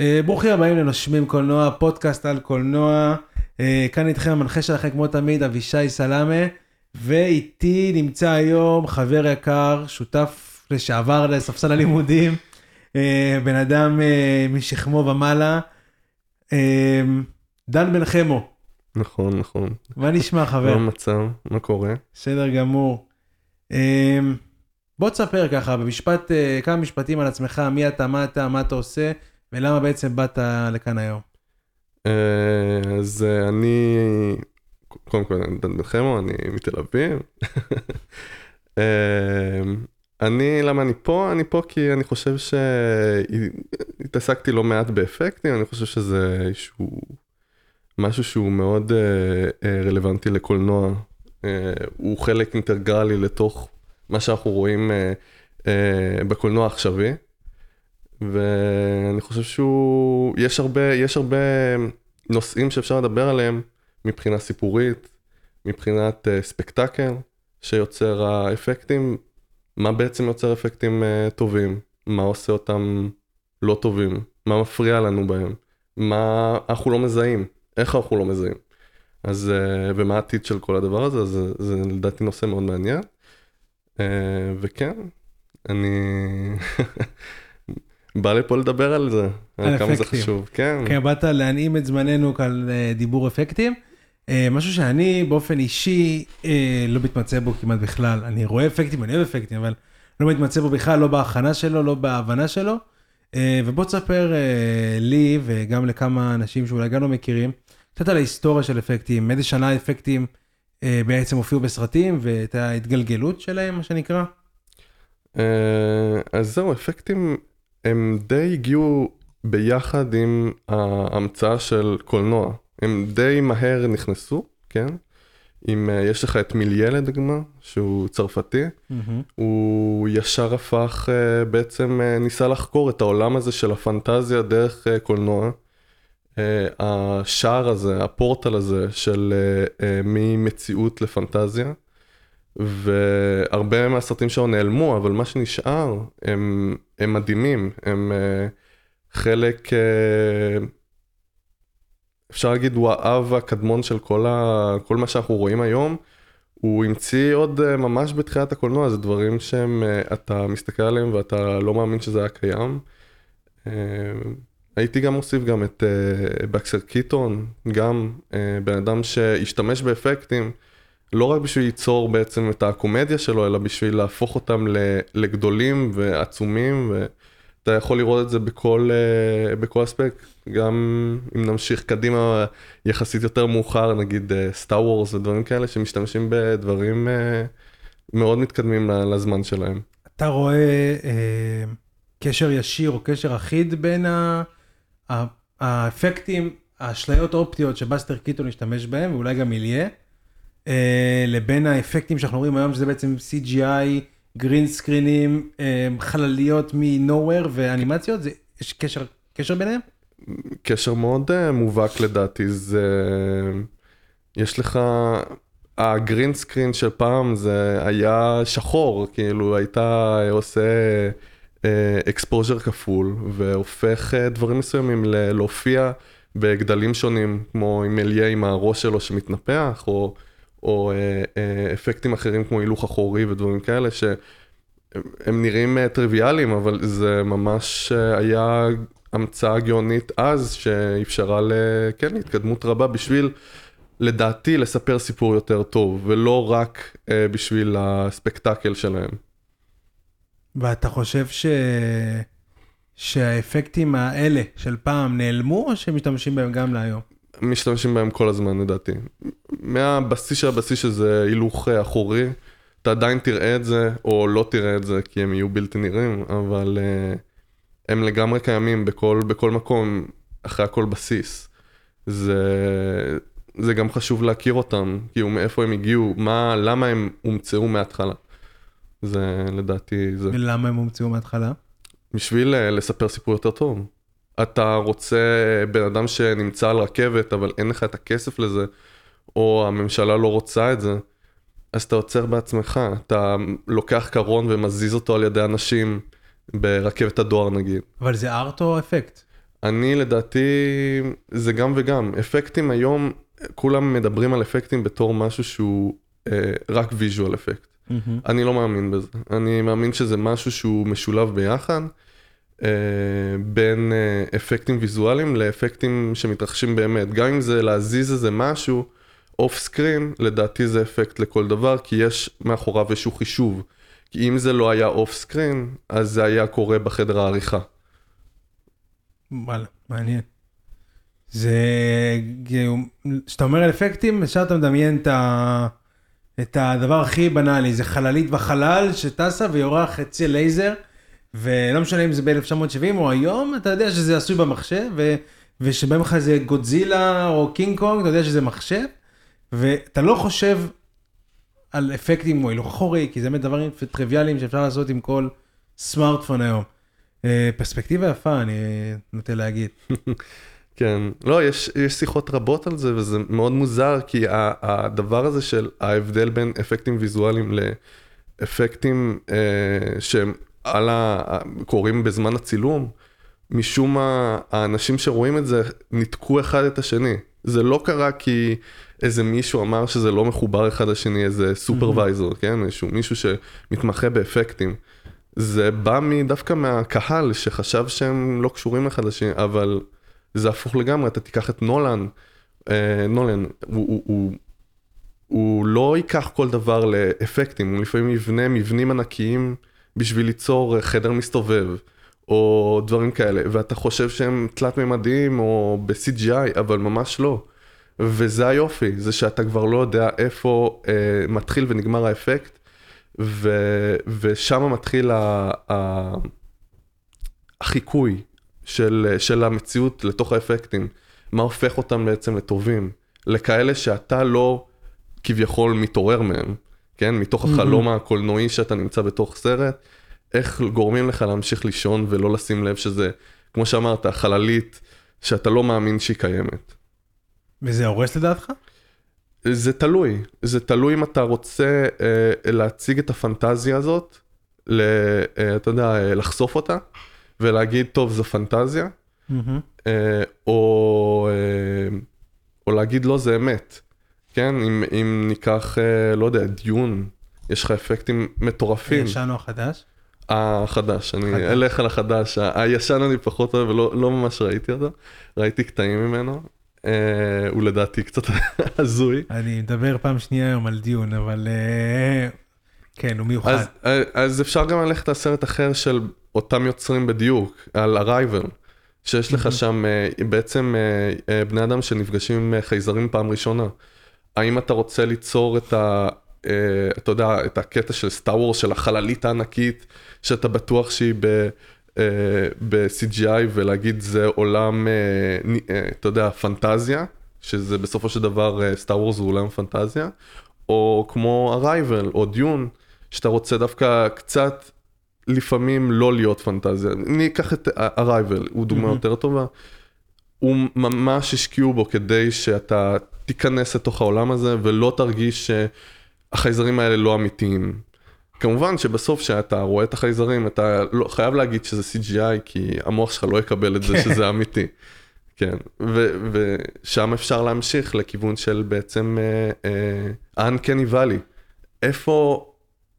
אה, ברוכים הבאים לנושמים קולנוע, פודקאסט על קולנוע. אה, כאן איתכם המנחה שלכם כמו תמיד, אבישי סלאמה, ואיתי נמצא היום חבר יקר, שותף לשעבר לספסל הלימודים, אה, בן אדם משכמו ומעלה, דן בן חמו. נכון, נכון. מה נשמע מה חבר? המצב? מה קורה? בסדר גמור. בוא תספר ככה במשפט, כמה משפטים על עצמך, מי אתה, מה אתה, מה אתה עושה, ולמה בעצם באת לכאן היום. אה, אז אה, אני, קודם כל, אני דן בן אני מתל אביב. אה, אני, למה אני פה? אני פה כי אני חושב שהתעסקתי לא מעט באפקטים, אני חושב שזה איזשהו משהו שהוא מאוד רלוונטי לקולנוע. הוא חלק אינטגרלי לתוך מה שאנחנו רואים בקולנוע העכשווי. ואני חושב שהוא, יש הרבה, יש הרבה נושאים שאפשר לדבר עליהם מבחינה סיפורית, מבחינת uh, ספקטקל שיוצר האפקטים, מה בעצם יוצר אפקטים uh, טובים, מה עושה אותם לא טובים, מה מפריע לנו בהם, מה אנחנו לא מזהים, איך אנחנו לא מזהים. אז, uh, ומה העתיד של כל הדבר הזה, זה, זה לדעתי נושא מאוד מעניין. Uh, וכן, אני... בא לפה לדבר על זה, על על כמה זה. חשוב, כן. כן, באת להנעים את זמננו על דיבור אפקטים. משהו שאני באופן אישי אה, לא מתמצא בו כמעט בכלל. אני רואה אפקטים, אני אוהב אפקטים, אבל לא מתמצא בו בכלל, לא בהכנה שלו, לא בהבנה שלו. אה, ובוא תספר אה, לי וגם לכמה אנשים שאולי גם לא מכירים, קצת על ההיסטוריה של אפקטים, מאיזה שנה אפקטים בעצם הופיעו בסרטים ואת ההתגלגלות שלהם, מה שנקרא. אז זהו, אפקטים הם די הגיעו ביחד עם ההמצאה של קולנוע. הם די מהר נכנסו, כן? אם אה, יש לך את מיליה לדוגמה, שהוא צרפתי, הוא ישר הפך, אה, בעצם אה, ניסה לחקור את העולם הזה של הפנטזיה דרך אה, קולנוע. אה, השער הזה, הפורטל הזה של אה, אה, ממציאות לפנטזיה. והרבה מהסרטים שלו נעלמו, אבל מה שנשאר הם, הם מדהימים, הם uh, חלק, uh, אפשר להגיד, הוא האב הקדמון של כל, ה, כל מה שאנחנו רואים היום. הוא המציא עוד uh, ממש בתחילת הקולנוע, זה דברים שהם, uh, מסתכל עליהם ואתה לא מאמין שזה היה קיים. Uh, הייתי גם מוסיף גם את בקסר קיטון, גם בן אדם שהשתמש באפקטים. לא רק בשביל ליצור בעצם את הקומדיה שלו, אלא בשביל להפוך אותם לגדולים ועצומים, ואתה יכול לראות את זה בכל, אה, בכל אספקט. גם אם נמשיך קדימה יחסית יותר מאוחר, נגיד סטאר וורס ודברים כאלה, שמשתמשים בדברים אה, מאוד מתקדמים לזמן שלהם. אתה רואה אה, קשר ישיר או קשר אחיד בין ה, האפקטים, האשליות האופטיות שבאסטר קיטון השתמש בהם, ואולי גם מיליה, אה, לבין האפקטים שאנחנו רואים היום, שזה בעצם CGI, גרין סקרינים, אה, חלליות מ-nowhere ואנימציות, זה, יש קשר, קשר ביניהם? קשר מאוד אה, מובהק לדעתי, זה... יש לך... ה green screen של פעם זה היה שחור, כאילו היית עושה exposure כפול והופך אה, דברים מסוימים להופיע בגדלים שונים, כמו עם מלייס עם הראש שלו שמתנפח, או, או אה, אה, אפקטים אחרים כמו הילוך אחורי ודברים כאלה, שהם נראים אה, טריוויאליים, אבל זה ממש היה המצאה גאונית אז, שאפשרה. כן, התקדמות רבה בשביל, לדעתי, לספר סיפור יותר טוב, ולא רק אה, בשביל הספקטקל שלהם. ואתה חושב ש... שהאפקטים האלה של פעם נעלמו, או שמשתמשים בהם גם להיום? משתמשים בהם כל הזמן לדעתי. מהבסיס של הבסיס שזה הילוך אה, אחורי, אתה עדיין תראה את זה או לא תראה את זה כי הם יהיו בלתי נראים, אבל uh, הם לגמרי קיימים בכל, בכל מקום, אחרי הכל בסיס. זה, זה גם חשוב להכיר אותם, כאילו מאיפה הם הגיעו, מה, למה הם הומצאו מההתחלה. זה לדעתי, זה ולמה הם הומצאו מההתחלה? בשביל אה, לספר סיפור יותר טוב. אתה רוצה בן אדם שנמצא על רכבת, אבל אין לך את הכסף לזה, או הממשלה לא רוצה את זה, אז אתה עוצר בעצמך, אתה לוקח קרון ומזיז אותו על ידי אנשים ברכבת הדואר נגיד. אבל זה ארט או אפקט? אני לדעתי, זה גם וגם. אפקטים היום, כולם מדברים על אפקטים בתור משהו שהוא אה, רק ויז'ואל אפקט. מהמם. אני לא מאמין בזה. אני מאמין שזה משהו שהוא משולב ביחד, בין אה, אפקטים ויזואליים לאפקטים שמתרחשים באמת. גם אם זה להזיז איזה משהו off screen, לדעתי זה אפקט לכל דבר, כי יש מאחוריו איזשהו חישוב. כי אם זה לא היה off screen, אז זה היה קורה בחדר העריכה. וואלה, מעניין. זה, כשאתה אומר על אפקטים, ישר אתה מדמיין את, ה... את הדבר הכי בנאלי, זה חללית בחלל שטסה ויורה חיצי לייזר, ולא משנה אם זה ב-1970 או היום, אתה יודע שזה עשוי במחשב, ו... ושבאים לך איזה גודזילה או קינג קונג, אתה יודע שזה מחשב, ואתה לא חושב על אפקטים או הילוך אחורי, כי זה באמת דברים טריוויאליים שאפשר לעשות עם כל סמארטפון היום. אה, פרספקטיבה יפה, אני נוטה להגיד. כן, לא, יש, יש שיחות רבות על זה, וזה מאוד מוזר, כי הדבר הזה של ההבדל בין אפקטים ויזואליים לאפקטים אה, שהם על ה... קורים בזמן הצילום, משום מה, האנשים שרואים את זה ניתקו אחד את השני. זה לא קרה כי איזה מישהו אמר שזה לא מחובר אחד לשני, איזה סופרוויזור, כן? איזשהו מישהו שמתמחה באפקטים. זה בא דווקא מהקהל שחשב שהם לא קשורים אחד לשני, אבל זה הפוך לגמרי, אתה תיקח את נולן, אה, נולן, הוא, הוא, הוא, הוא לא ייקח כל דבר לאפקטים, הוא לפעמים יבנה מבנים ענקיים בשביל ליצור חדר מסתובב, או דברים כאלה, ואתה חושב שהם תלת-ממדיים או ב-CGI, אבל ממש לא. וזה היופי, זה שאתה כבר לא יודע איפה אה, מתחיל ונגמר האפקט, ו, ושם מתחיל ה, ה, החיקוי של, של המציאות לתוך האפקטים, מה הופך אותם בעצם לטובים, לכאלה שאתה לא כביכול מתעורר מהם, כן? מתוך החלום הקולנועי שאתה נמצא בתוך סרט, איך גורמים לך להמשיך לישון ולא לשים לב שזה, כמו שאמרת, חללית שאתה לא מאמין שהיא קיימת. וזה הורס לדעתך? זה תלוי, זה תלוי אם אתה רוצה אה, להציג את הפנטזיה הזאת, ל, אה, אתה יודע, אה, לחשוף אותה, ולהגיד, טוב, זו פנטזיה, מהמם. אה, או, אה, או להגיד, לא, זה אמת. כן, אם, אם ניקח, אה, לא יודע, דיון, יש לך אפקטים מטורפים. הישן או החדש? החדש, אני חדש. אלך על החדש, הישן אני פחות אוהב ולא לא ממש ראיתי אותו, ראיתי קטעים ממנו, אה, הוא לדעתי קצת הזוי. אני מדבר פעם שנייה היום על דיון, אבל אה, כן, הוא מיוחד. אז, אה, אז אפשר גם ללכת לסרט אחר של אותם יוצרים בדיוק, על הרייבל, שיש לך שם אה, בעצם אה, אה, בני אדם שנפגשים עם חייזרים פעם ראשונה. האם אתה רוצה ליצור את ה... אה, אתה יודע, את הקטע של סטאר וורס, של החללית הענקית, שאתה בטוח שהיא ב... אה, ב-CGI ולהגיד זה עולם, ני- אה, אתה יודע, פנטזיה, שזה בסופו של דבר סטאר וורס הוא עולם פנטזיה, או כמו הרייבל או דיון, שאתה רוצה דווקא קצת לפעמים לא להיות פנטזיה. אני אקח את הרייבל, הוא דוגמה מהמם. יותר טובה. הוא ממש השקיעו בו כדי שאתה תיכנס לתוך העולם הזה ולא תרגיש שהחייזרים האלה לא אמיתיים. כמובן שבסוף כשאתה רואה את החייזרים אתה לא, חייב להגיד שזה CGI כי המוח שלך לא יקבל את זה שזה אמיתי. כן, ו- ושם אפשר להמשיך לכיוון של בעצם אה, ה-uncanny valley. איפה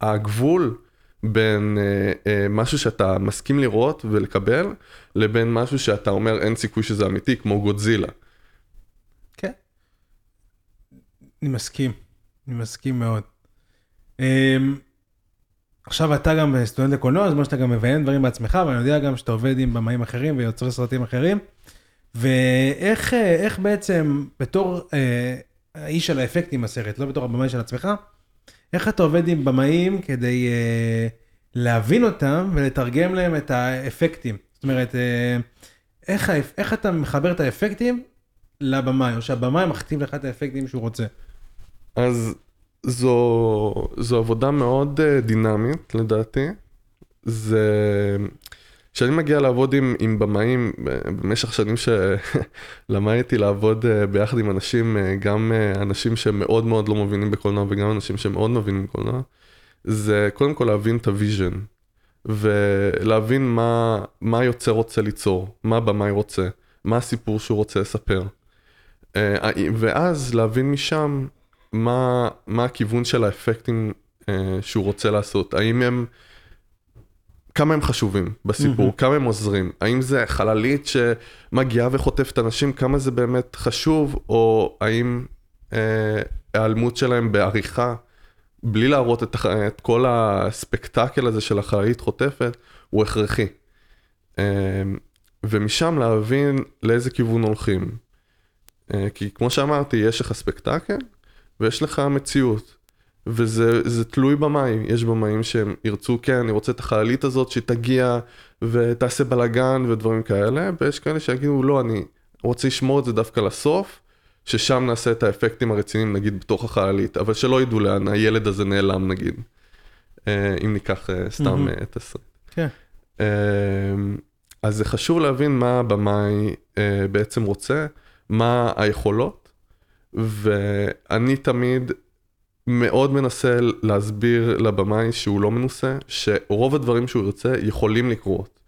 הגבול בין אה, אה, משהו שאתה מסכים לראות ולקבל, לבין משהו שאתה אומר אין סיכוי שזה אמיתי, כמו גודזילה. כן. אני מסכים, אני מסכים מאוד. אמ, עכשיו אתה גם סטודנט לקולנוע, אז מה שאתה גם מביים דברים בעצמך, ואני יודע גם שאתה עובד עם במאים אחרים ויוצרי סרטים אחרים. ואיך אה, בעצם, בתור אה, האיש של האפקטים בסרט, לא בתור הבמאי של עצמך, איך אתה עובד עם במאים כדי אה, להבין אותם ולתרגם להם את האפקטים? זאת אומרת, אה, איך, איך אתה מחבר את האפקטים לבמאי, או שהבמאי מכתיב לך את האפקטים שהוא רוצה? אז זו, זו עבודה מאוד אה, דינמית לדעתי. זה... כשאני מגיע לעבוד עם, עם במאים, אה, במשך שנים שלמדתי לעבוד ביחד עם אנשים, גם אנשים שמאוד מאוד לא מבינים בקולנוע וגם אנשים שמאוד מבינים בקולנוע, זה קודם כל להבין את ה vision. ולהבין מה, מה היוצר רוצה ליצור, מה הבמאי רוצה, מה הסיפור שהוא רוצה לספר. אה, ואז להבין משם מה, מה הכיוון של האפקטים אה, שהוא רוצה לעשות. האם הם, כמה הם חשובים בסיפור, mm-hmm. כמה הם עוזרים. האם זה חללית שמגיעה וחוטפת אנשים, כמה זה באמת חשוב, או האם אה, ההיעלמות שלהם בעריכה, בלי להראות את, את כל הספקטקל הזה של החללית חוטפת, הוא הכרחי. אה, ומשם להבין לאיזה כיוון הולכים. אה, כי כמו שאמרתי, יש לך ספקטקל ויש לך מציאות. וזה תלוי במאי, יש במאים שהם ירצו, כן, אני רוצה את החללית הזאת שתגיע ותעשה בלאגן ודברים כאלה, ויש כאלה שיגידו, לא, אני רוצה לשמור את זה דווקא לסוף, ששם נעשה את האפקטים הרציניים, נגיד, בתוך החללית, אבל שלא ידעו לאן הילד הזה נעלם, נגיד, אה, אם ניקח אה, סתם mm-hmm. את הסרט. כן. אז זה חשוב להבין מה הבמאי בעצם רוצה, מה היכולות, ואני תמיד מאוד מנסה להסביר לבמאי שהוא לא מנוסה, שרוב הדברים שהוא ירצה יכולים לקרות.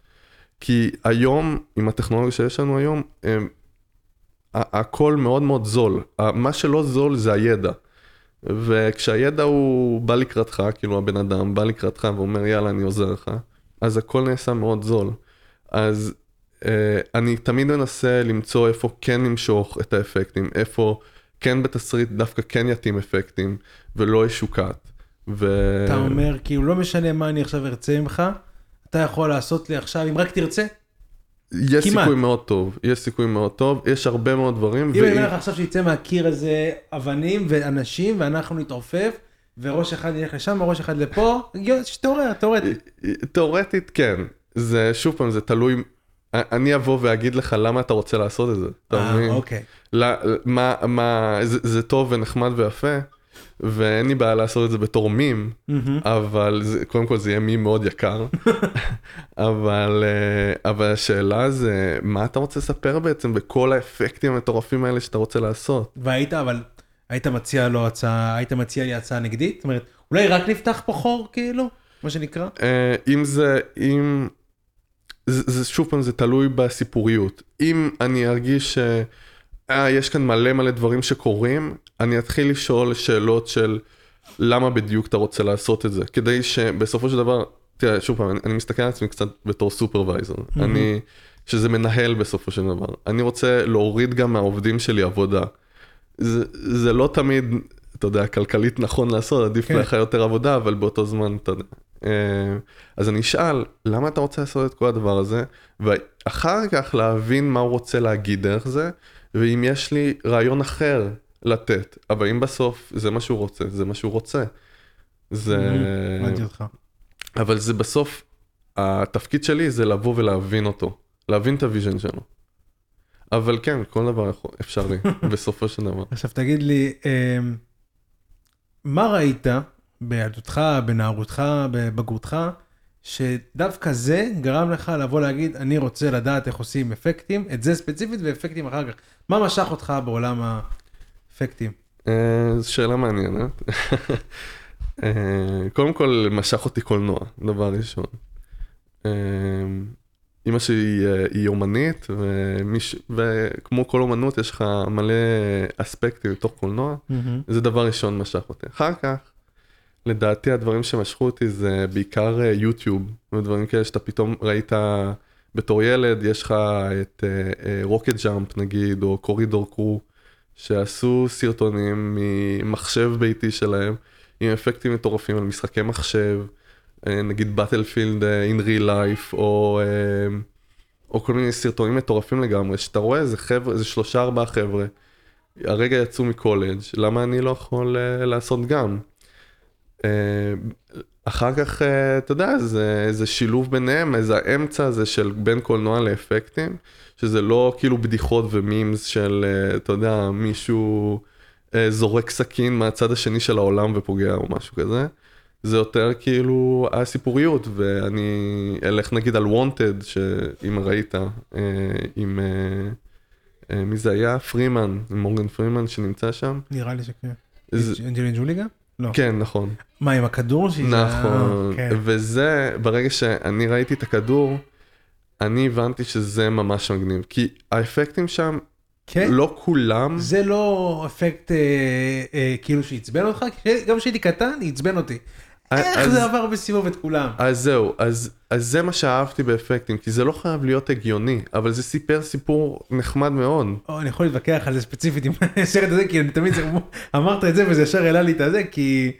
כי היום, עם הטכנולוגיה שיש לנו היום, הכל מאוד מאוד זול. מה שלא זול זה הידע. וכשהידע הוא בא לקראתך, כאילו הבן אדם בא לקראתך ואומר יאללה אני עוזר לך, אז הכל נעשה מאוד זול. אז אה, אני תמיד מנסה למצוא איפה כן למשוך את האפקטים, איפה כן בתסריט דווקא כן יתאים אפקטים, ולא ישוקעת. ו... אתה אומר, כאילו לא משנה מה אני עכשיו ארצה ממך, אתה יכול לעשות לי עכשיו, אם רק תרצה. יש כמעט. סיכוי מאוד טוב, יש סיכוי מאוד טוב, יש הרבה מאוד דברים. אם אני אומר לך עכשיו שיצא מהקיר הזה אבנים ואנשים, ואנחנו נתעופף, וראש אחד ילך לשם, וראש אחד לפה, תאורטית, תאורטית. תאורטית כן, זה שוב פעם, זה תלוי אני אבוא ואגיד לך למה אתה רוצה לעשות את זה, אתה אה, מבין? אוקיי. מה, מה, זה, זה טוב ונחמד ויפה, ואין לי בעיה לעשות את זה בתור מים, אבל זה, קודם כל זה יהיה מים מאוד יקר, אבל, אה, אבל השאלה זה, מה אתה רוצה לספר בעצם בכל האפקטים המטורפים האלה שאתה רוצה לעשות? והיית, אבל, היית מציע לו הצעה, היית מציע לי הצעה נגדית? זאת אומרת, אולי רק נפתח פה חור כאילו, מה שנקרא? אה, אם זה, אם... זה, זה שוב פעם זה תלוי בסיפוריות. אם אני ארגיש שיש אה, כאן מלא מלא דברים שקורים, אני אתחיל לשאול שאלות של למה בדיוק אתה רוצה לעשות את זה, כדי שבסופו של דבר, תראה, שוב פעם, אני, אני מסתכל על עצמי קצת בתור סופרוויזר, mm-hmm. אני, שזה מנהל בסופו של דבר. אני רוצה להוריד גם מהעובדים שלי עבודה. זה, זה לא תמיד, אתה יודע, כלכלית נכון לעשות, עדיף כן. לך יותר עבודה, אבל באותו זמן, אתה יודע. אה, אז אני אשאל, למה אתה רוצה לעשות את כל הדבר הזה? ואחר כך להבין מה הוא רוצה להגיד דרך זה, ואם יש לי רעיון אחר לתת, אבל אם בסוף זה מה שהוא רוצה, זה מה שהוא רוצה. זה... הבנתי אותך. אבל זה בסוף, התפקיד שלי זה לבוא ולהבין אותו, להבין את ה vision שלו. אבל כן, כל דבר אפשרי, בסופו של דבר. עכשיו תגיד לי, אה, מה ראית בילדותך, בנערותך, בבגרותך, שדווקא זה גרם לך לבוא להגיד, אני רוצה לדעת איך עושים אפקטים, את זה ספציפית ואפקטים אחר כך. מה משך אותך בעולם האפקטים? אה, זו שאלה מעניינת. אה, קודם כל, משך אותי קולנוע, דבר ראשון. אה, אימא שלי היא אומנית, ומיש... וכמו כל אומנות יש לך מלא אספקטים בתוך קולנוע, mm-hmm. זה דבר ראשון משך אותי. אחר כך, לדעתי הדברים שמשכו אותי זה בעיקר יוטיוב, אה, ודברים כאלה שאתה פתאום ראית בתור ילד, יש לך את רוקט ג'אמפ נגיד, או קורידור קרו, שעשו סרטונים ממחשב ביתי שלהם, עם אפקטים מטורפים על משחקי מחשב, uh, נגיד באטלפילד אין ריל לייף, או... uh, או כל מיני סרטונים מטורפים לגמרי, שאתה רואה איזה חבר'ה, איזה שלושה ארבעה חבר'ה, הרגע יצאו מקולג', למה אני לא יכול לעשות גם? אה, אחר כך, אה, אתה יודע, זה, זה שילוב ביניהם, איזה האמצע הזה של בין קולנוע לאפקטים, שזה לא כאילו בדיחות ומימס של, אה, אתה יודע, מישהו זורק סכין מהצד השני של העולם ופוגע או משהו כזה. זה יותר כאילו הסיפוריות, ואני אלך נגיד על וונטד, שאם ראית, עם, מי זה היה? פרימן, מורגן פרימן שנמצא שם. נראה לי שכן. אנג'לין ג'ולי גם? לא. כן, נכון. מה, עם הכדור? נכון. כן. וזה, ברגע שאני ראיתי את הכדור, אני הבנתי שזה ממש מגניב. כי האפקטים שם, כן? לא כולם, זה לא אפקט אה, אה, כאילו שעצבן אותך? גם כשהייתי קטן, עצבן אותי. איך אז- זה עבר בסיבוב את כולם? אז זהו, אז, אז זה מה שאהבתי באפקטים, כי זה לא חייב להיות הגיוני, אבל זה סיפר סיפור נחמד מאוד. או, אני יכול להתווכח על זה ספציפית עם הסרט הזה, כי אני תמיד, זה- אמרת את זה וזה ישר העלה לי את הזה, כי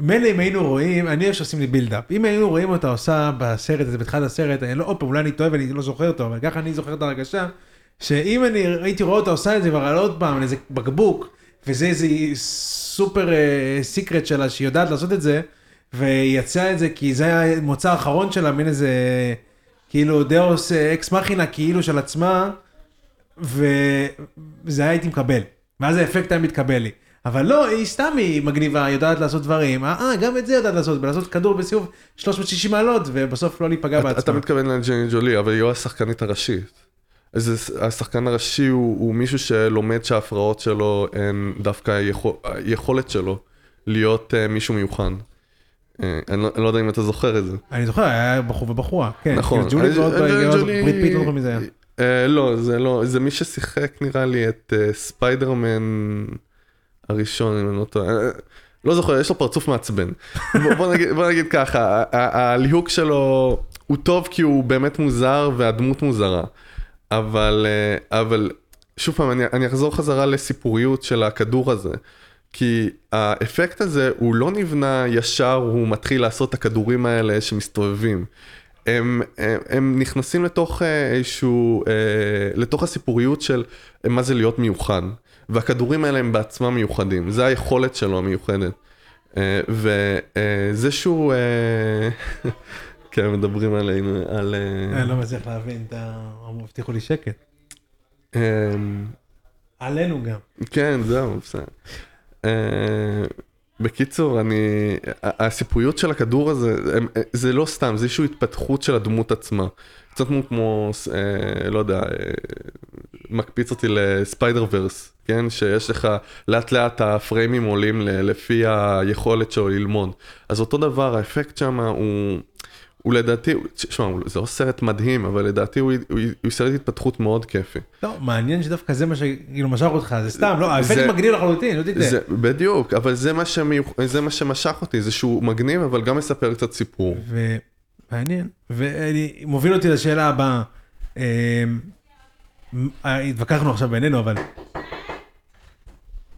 מילא אם היינו רואים, אני אוהב שעושים לי בילדאפ, אם היינו רואים אותה עושה בסרט הזה, בתחילת הסרט, אני לא, עוד פעם, אולי אני טועה ואני לא זוכר אותו, אבל ככה אני זוכר את ההרגשה, שאם אני הייתי רואה אותה עושה את זה כבר על עוד פעם, על איזה בקבוק, וזה איזה סופר סיקרט שלה שהיא יודעת לעשות את זה, והיא יצאה את זה כי זה היה מוצא האחרון שלה, מין איזה, כאילו דאוס אקס מכינה כאילו של עצמה, וזה היה הייתי מקבל, ואז האפקט היה מתקבל לי. אבל לא, היא סתם היא מגניבה, היא יודעת לעשות דברים, אה, אה, גם את זה יודעת לעשות, ולעשות כדור בסיבוב 360 מעלות, ובסוף לא להיפגע אתה, אתה בעצמה. מתכוון לג'ני ג'ולי, אבל היא לא השחקנית הראשית. אז השחקן הראשי הוא, הוא מישהו שלומד שההפרעות שלו הן דווקא היכול, היכולת שלו להיות uh, מישהו מיוחד. אני, לא, אני לא יודע אם אתה זוכר את זה. אני זוכר, היה בחור ובחורה, כן. נכון. כאילו, ג'ולי אז- ועוד, ג'ולי- בראד פיט, לא זוכר מי זה היה. אה, לא, זה לא, זה מי ששיחק נראה לי את אה, ספיידרמן הראשון, אם אני לא טועה. אה, לא זוכר, יש לו פרצוף מעצבן. בוא, נגיד, בוא נגיד ככה, הליהוק שלו הוא טוב כי הוא באמת מוזר והדמות מוזרה. אבל, אה, אבל שוב פעם, אני, אני אחזור חזרה לסיפוריות של הכדור הזה. כי האפקט הזה הוא לא נבנה ישר, הוא מתחיל לעשות את הכדורים האלה שמסתובבים. הם, הם, הם נכנסים לתוך אה, איזשהו, אה, לתוך הסיפוריות של אה, מה זה להיות מיוחד. והכדורים האלה הם בעצמם מיוחדים, זה היכולת שלו המיוחדת. אה, וזה שהוא, אה, כן, מדברים עלינו, על... אה, אני לא מצליח להבין, אתה... הבטיחו לי שקט. אה, עלינו גם. כן, זהו, בסדר. אה, בקיצור, אני, הסיפוריות של הכדור הזה, הם- זה לא סתם, זה איזושהי התפתחות של הדמות עצמה. קצת כמו, אה, לא יודע, אה, מקפיץ אותי לספיידר ורס, כן? שיש לך, לאט לאט הפריימים עולים לפי היכולת שלו ללמוד. אז אותו דבר, האפקט שם הוא... הוא לדעתי, תשמע, זה לא סרט מדהים, אבל לדעתי הוא, הוא, הוא סרט התפתחות מאוד כיפי. לא, מעניין שדווקא זה מה שכאילו משך אותך, זה סתם, לא, האפקט זה- מגניב לחלוטין, לא תטעה. זה, בדיוק, אבל זה מה, שמיוח, זה מה שמשך אותי, זה שהוא מגניב, אבל גם מספר קצת סיפור. ומעניין, ומוביל אותי לשאלה הבאה. אמ, אה, התווכחנו עכשיו בינינו, אבל...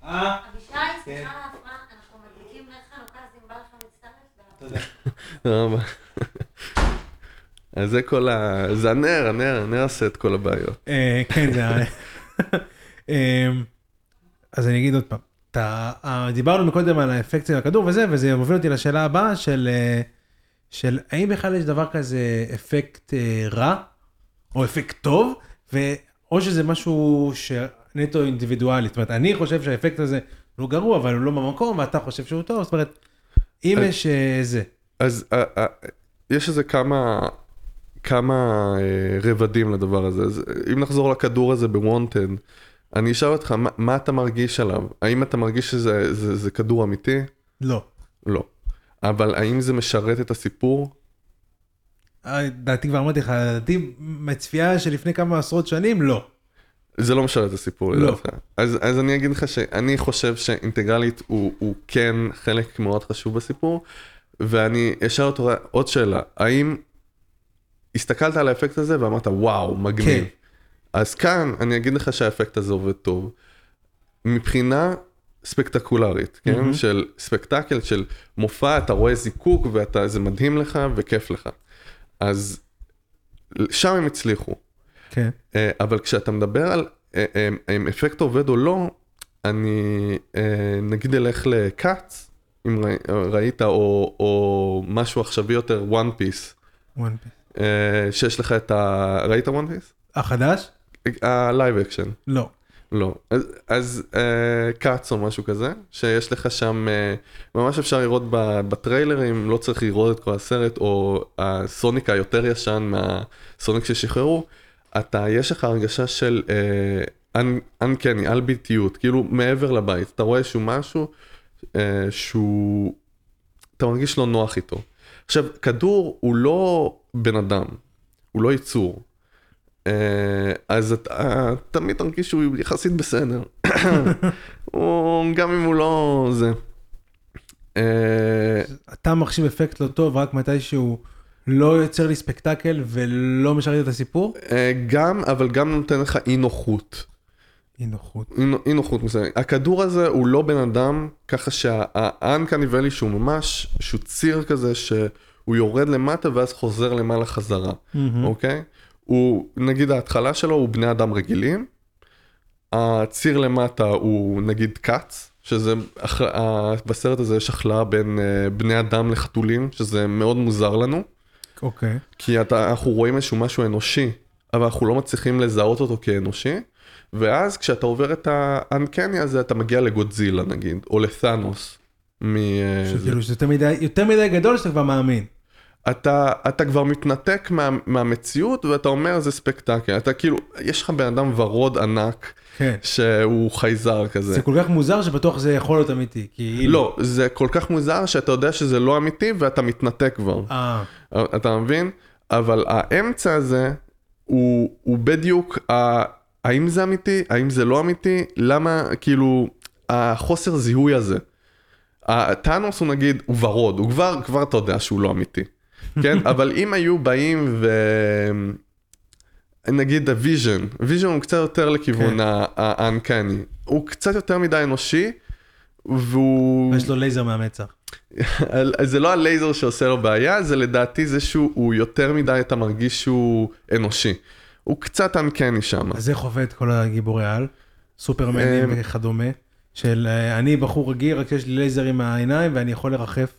אה, אבישי, כן. סליחה על ההפרעה, אנחנו מדליקים נר חנוכה, אז אם בא לך להצטרף. תודה. אז זה כל ה... זה הנר, הנר, הנר עושה את כל הבעיות. אה, כן, זה ה... אמ, אז אני אגיד עוד פעם, אה, דיברנו מקודם על האפקט של הכדור וזה, וזה מוביל אותי לשאלה הבאה של, אה, של האם בכלל יש דבר כזה אפקט רע, או אפקט טוב, ו... או שזה משהו שנטו אינדיבידואלי, זאת אומרת, אני חושב שהאפקט הזה הוא גרוע, אבל הוא לא במקום, ואתה חושב שהוא טוב, זאת אומרת, אם אז- יש זה, אז יש איזה כמה, כמה אה, רבדים לדבר הזה. אז אם נחזור לכדור הזה בוונטד, אני אשאל אותך, מה, מה אתה מרגיש עליו? האם אתה מרגיש שזה זה, זה כדור אמיתי? לא. לא. אבל האם זה משרת את הסיפור? אה, דעתי כבר אמרתי לך, דעתי מצפייה שלפני כמה עשרות שנים, לא. זה לא משרת את הסיפור לא. לדעתך. אז, אז אני אגיד לך שאני חושב שאינטגרלית הוא, הוא כן חלק מאוד חשוב בסיפור, ואני אשאל אותו עוד שאלה, האם הסתכלת על האפקט הזה ואמרת וואו, מגניב. כן. אז כאן אני אגיד לך שהאפקט הזה עובד טוב. מבחינה ספקטקולרית, כן? מהמם. של ספקטקל, של מופע, אתה רואה זיקוק וזה מדהים לך וכיף לך. אז שם הם הצליחו. כן. אה, אבל כשאתה מדבר על אה, אה, אם אפקט עובד או לא, אני נגיד אלך ל Cats, אם ראי- ראית, או, או משהו עכשווי יותר, One Piece, One Piece. שיש לך את ה... ראית One Piece? החדש? ה live action. לא. לא. אז, אז אה, Cats או משהו כזה, שיש לך שם, אה, ממש אפשר לראות בטריילרים, לא צריך לראות את כל הסרט, או הסוניק היותר ישן מהסוניק ששחררו, אתה, יש לך הרגשה של אה, אנקני, אלביטיות, כאילו מעבר לבית, אתה רואה איזשהו משהו אה, שהוא, אתה מרגיש לא נוח איתו. עכשיו, כדור הוא לא בן אדם, הוא לא יצור. אה, אז אתה תמיד תרגיש שהוא יחסית בסדר. הוא, גם אם הוא לא זה. אה, אתה מחשיב אפקט לא טוב רק מתי שהוא לא יוצר לי ספקטקל ולא משרת את הסיפור? אה, גם, אבל גם נותן לך אי נוחות. אי נוחות. אי נו- אי נוחות מסוימת. הכדור הזה הוא לא בן אדם, ככה שהאנקני ואלי שהוא ממש, שהוא ציר כזה שהוא יורד למטה ואז חוזר למעלה חזרה, אוקיי? הוא, נגיד ההתחלה שלו הוא בני אדם רגילים, הציר למטה הוא נגיד כץ, שזה, אח- בסרט הזה יש הכלאה בין אה, בני אדם לחתולים, שזה מאוד מוזר לנו. אוקיי. כי אתה, אנחנו רואים איזשהו משהו אנושי, אבל אנחנו לא מצליחים לזהות אותו כאנושי, ואז כשאתה עובר את האנקני הזה, אתה מגיע לגודזילה נגיד, או לתאנוס. מ... אה, זה. שכאילו שזה יותר מדי, יותר מדי גדול שאתה כבר מאמין. אתה, אתה כבר מתנתק מה, מהמציאות ואתה אומר זה ספקטקל, אתה כאילו, יש לך בן אדם ורוד ענק כן. שהוא חייזר כזה. זה כל כך מוזר שבטוח זה יכול להיות אמיתי. כאילו... לא, זה כל כך מוזר שאתה יודע שזה לא אמיתי ואתה מתנתק כבר. אה, אתה מבין? אבל האמצע הזה הוא, הוא בדיוק, ה, האם זה אמיתי, האם זה לא אמיתי, למה, כאילו, החוסר זיהוי הזה. הטאנוס הוא נגיד, הוא ורוד, הוא כבר, כבר אתה יודע שהוא לא אמיתי, כן? אבל אם היו באים ו... נגיד הוויז'ן, ויז'ן הוא קצת יותר לכיוון כן. ה uncanny, הוא קצת יותר מדי אנושי, והוא... ויש לו לייזר מהמצח. זה לא הלייזר שעושה לו בעיה, זה לדעתי זה שהוא הוא יותר מדי, אתה מרגיש שהוא אנושי. הוא קצת uncanny שם. אז איך עובד כל הגיבורי על? סופרמנים אמ, וכדומה. של אה, אני בחור רגיל, רק יש לי לייזר עם העיניים ואני יכול לרחף.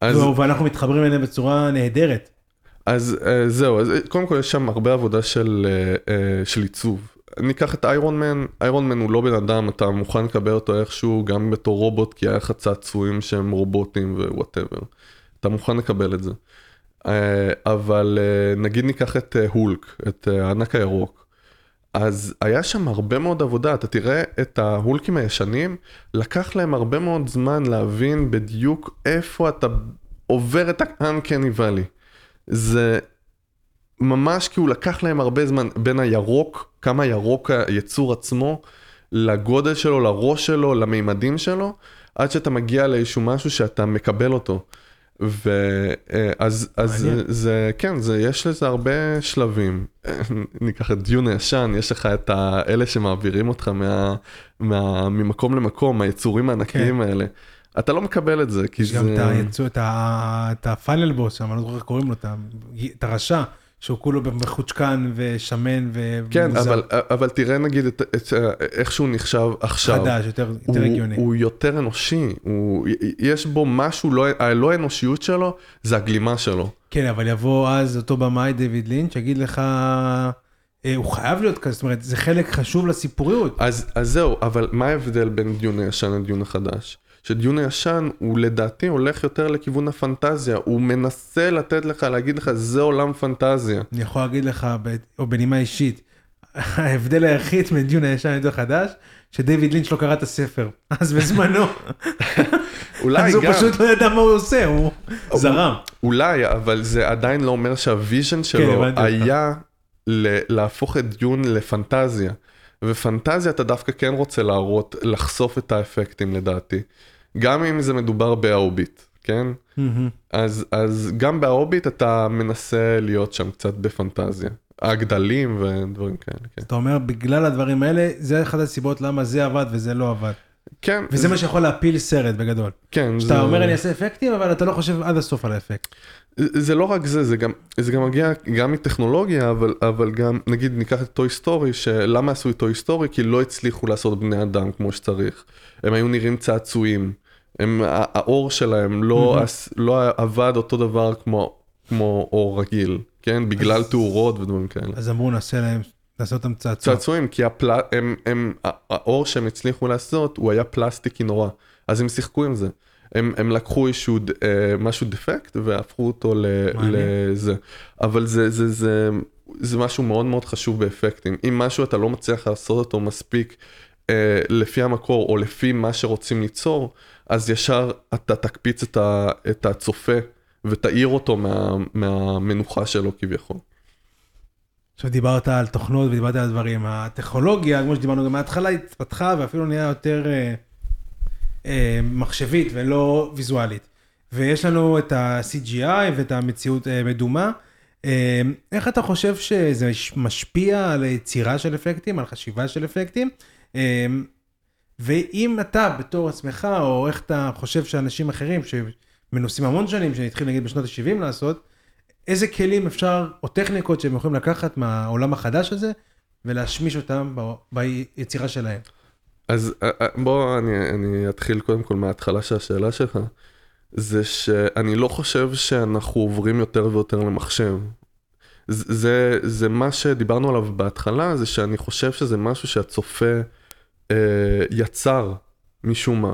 אז, זהו, ואנחנו מתחברים אליהם בצורה נהדרת. אז אה, זהו, אז אה, קודם כל יש שם הרבה עבודה של, אה, אה, של עיצוב. ניקח את איירון מן, איירון מן הוא לא בן אדם, אתה מוכן לקבל אותו איכשהו גם בתור רובוט, כי היה לך צעצועים שהם רובוטים ו whatever. אתה מוכן לקבל את זה. אה, אבל אה, נגיד ניקח את הולק, את אה, הענק הירוק. אז היה שם הרבה מאוד עבודה, אתה תראה את ההולקים הישנים, לקח להם הרבה מאוד זמן להבין בדיוק איפה אתה עובר את ה-uncanny valley. זה ממש כאילו לקח להם הרבה זמן בין הירוק, כמה ירוק היצור עצמו, לגודל שלו, לראש שלו, למימדים שלו, עד שאתה מגיע לאיזשהו משהו שאתה מקבל אותו. ואז אז מעניין. זה, כן, זה, יש לזה הרבה שלבים. ניקח את דיון הישן, יש לך את האלה שמעבירים אותך מה, מה, ממקום למקום, היצורים הענקיים כן. האלה. אתה לא מקבל את זה, כי זה... גם את היצוא, את ה- את הפיינל בוס שם, אני לא זוכר איך קוראים לו, את הרשע, שהוא כולו מחוצ'קן ושמן כן, ומוזר. אבל, אבל תראה נגיד את, את, איך שהוא נחשב עכשיו. חדש, יותר הוא, יותר הגיוני. הוא יותר אנושי, הוא, יש בו משהו, לא, הלא אנושיות שלו זה הגלימה שלו. כן, אבל יבוא אז אותו במאי דיוויד לינץ', יגיד לך, אה, הוא חייב להיות כזה, זאת אומרת, זה חלק חשוב לסיפוריות. אז, אז זהו, אבל מה ההבדל בין Dune הישן ל Dune החדש? ש Dune הישן הוא לדעתי הולך יותר לכיוון הפנטזיה, הוא מנסה לתת לך, להגיד לך, זה עולם פנטזיה. אני יכול להגיד לך, או בנימה אישית, ההבדל היחיד בין Dune הישן ל Dune החדש, שדיוויד לינץ' לא קרא את הספר, אז בזמנו, אולי אז הוא גם, פשוט לא ידע מה הוא עושה, הוא זרם. אולי, אבל זה עדיין לא אומר שה vision שלו הבנתי אותך. היה להפוך את דיון לפנטזיה. ופנטזיה אתה דווקא כן רוצה להראות, לחשוף את האפקטים לדעתי. גם אם זה מדובר בהאוביט, כן? מהמם. אז, אז גם בהאוביט אתה מנסה להיות שם קצת בפנטזיה. הגדלים ודברים כאלה, כן. אתה אומר, בגלל הדברים האלה, זה אחת הסיבות למה זה עבד וזה לא עבד. כן, וזה מה שיכול להפיל סרט בגדול. כן, שאתה זה- אומר, אני אעשה אפקטים, אבל אתה לא חושב עד הסוף על האפקט. זה לא רק זה, זה גם, זה גם מגיע גם מטכנולוגיה, אבל, אבל גם, נגיד ניקח את Toy Story, למה עשו את Toy Story? כי לא הצליחו לעשות בני אדם כמו שצריך. הם היו נראים צעצועים. הם, האור שלהם לא, עש, לא עבד אותו דבר כמו, כמו אור רגיל, כן? בגלל אז- תאורות ודברים כאלה. אז אמרו, נעשה להם, נעשה אותם צעצוע. צעצועים, כי הפל... הם, הם, האור שהם הצליחו לעשות, הוא היה פלסטיקי נורא. אז הם שיחקו עם זה. הם, הם לקחו איזשהו אה, משהו דפקט והפכו אותו ל. לזה. אבל זה, זה, זה, זה משהו מאוד מאוד חשוב באפקטים. אם משהו אתה לא מצליח לעשות אותו מספיק אה, לפי המקור או לפי מה שרוצים ליצור, אז ישר אתה תקפיץ את, ה, את הצופה ותעיר אותו מה, מהמנוחה שלו כביכול. עכשיו דיברת על תוכנות ודיברת על דברים, הטכנולוגיה, כמו שדיברנו גם מההתחלה, התפתחה ואפילו נהיה יותר אה, אה, מחשבית ולא ויזואלית. ויש לנו את ה-CGI ואת המציאות אה, מדומה. אה, איך אתה חושב שזה משפיע על יצירה של אפקטים, על חשיבה של אפקטים? אה, ואם אתה בתור עצמך, או איך אתה חושב שאנשים אחרים שמנוסים המון שנים, שהתחילו נגיד בשנות ה-70 לעשות, איזה כלים אפשר, או טכניקות שהם יכולים לקחת מהעולם החדש הזה, ולהשמיש אותם ב- ביצירה שלהם. אז אה, אה, בוא אני, אני אתחיל קודם כל מההתחלה של השאלה שלך. זה שאני לא חושב שאנחנו עוברים יותר ויותר למחשב. זה, זה, מה שדיברנו עליו בהתחלה, זה שאני חושב שזה משהו שהצופה יצר משום מה.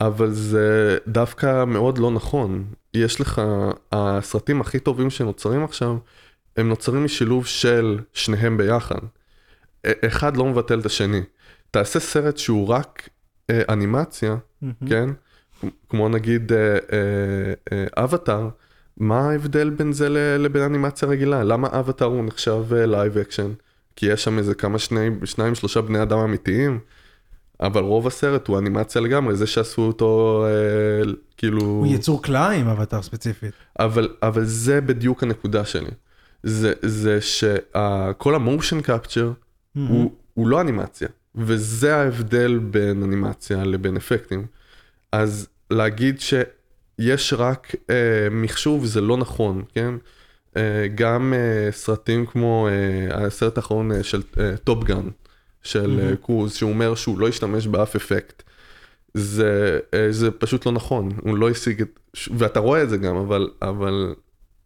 אבל זה דווקא מאוד לא נכון. יש לך, הסרטים הכי טובים שנוצרים עכשיו, הם נוצרים משילוב של שניהם ביחד. אחד לא מבטל את השני. תעשה סרט שהוא רק אה, אנימציה, כן? כמו נגיד אה, אה, אה, אבטאר, מה ההבדל בין זה לבין אנימציה רגילה? למה אבטאר הוא נחשב live action? כי יש שם איזה כמה שני, שניים שלושה בני אדם אמיתיים, אבל רוב הסרט הוא אנימציה לגמרי, זה שעשו אותו אה, כאילו... הוא יצור כלאיים, אבטר ספציפית. אבל, אבל זה בדיוק הנקודה שלי. זה, זה שכל ה motion capture הוא, הוא לא אנימציה, וזה ההבדל בין אנימציה לבין אפקטים. אז להגיד שיש רק אה, מחשוב זה לא נכון, כן? אה, גם אה, סרטים כמו אה, הסרט האחרון אה, של אה, Top Gun, של אה, קרוז, שהוא אומר שהוא לא השתמש באף אפקט. זה, אה, זה פשוט לא נכון, הוא לא השיג את, ואתה רואה את זה גם, אבל, אבל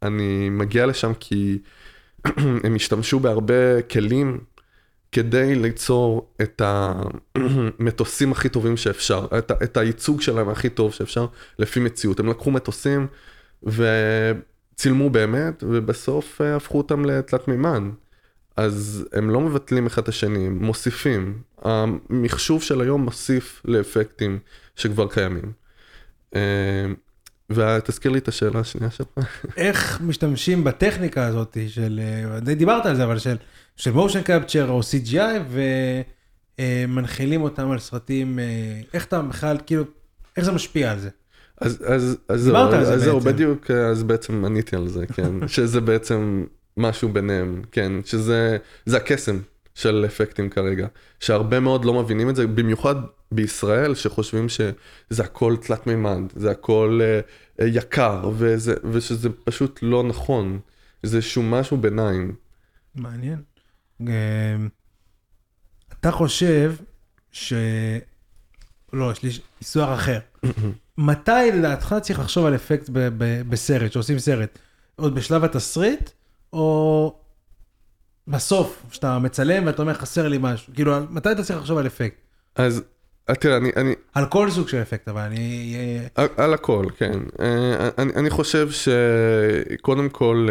אני מגיע לשם כי הם השתמשו בהרבה כלים כדי ליצור את המטוסים הכי טובים שאפשר, את, את הייצוג שלהם הכי טוב שאפשר לפי מציאות. הם לקחו מטוסים וצילמו באמת, ובסוף אה, הפכו אותם לתלת מימן. אז הם לא מבטלים אחד את השני, הם מוסיפים. המחשוב של היום מוסיף לאפקטים שכבר קיימים. אה, ותזכיר לי את השאלה השנייה שלך. איך משתמשים בטכניקה הזאת של, אה, די דיברת על זה, אבל של, של מושן קפצ'ר או CGI, ומנחילים אותם על סרטים, איך אתה בכלל, כאילו, איך זה משפיע על זה? אז, אז, אז זהו. בדיוק, אז בעצם עניתי על זה, כן, שזה בעצם משהו ביניהם, כן, שזה זה הקסם של אפקטים כרגע, שהרבה מאוד לא מבינים את זה, במיוחד בישראל, שחושבים שזה הכל תלת מימד, זה הכל אה, יקר, וזה, ושזה פשוט לא נכון, זה איזשהו משהו ביניים. מעניין. אה, אתה חושב ש... לא, יש לי ניסוח אחר. מתי לדעתך צריך לחשוב על אפקט ב- ב- בסרט, שעושים סרט? עוד בשלב התסריט, או בסוף, כשאתה מצלם ואתה אומר חסר לי משהו? כאילו, מתי אתה צריך לחשוב על אפקט? אז אה, תראה, אני, אני, על כל סוג של אפקט, אבל אני... אה, על, על הכל, כן. אה, אני, אני חושב שקודם כל,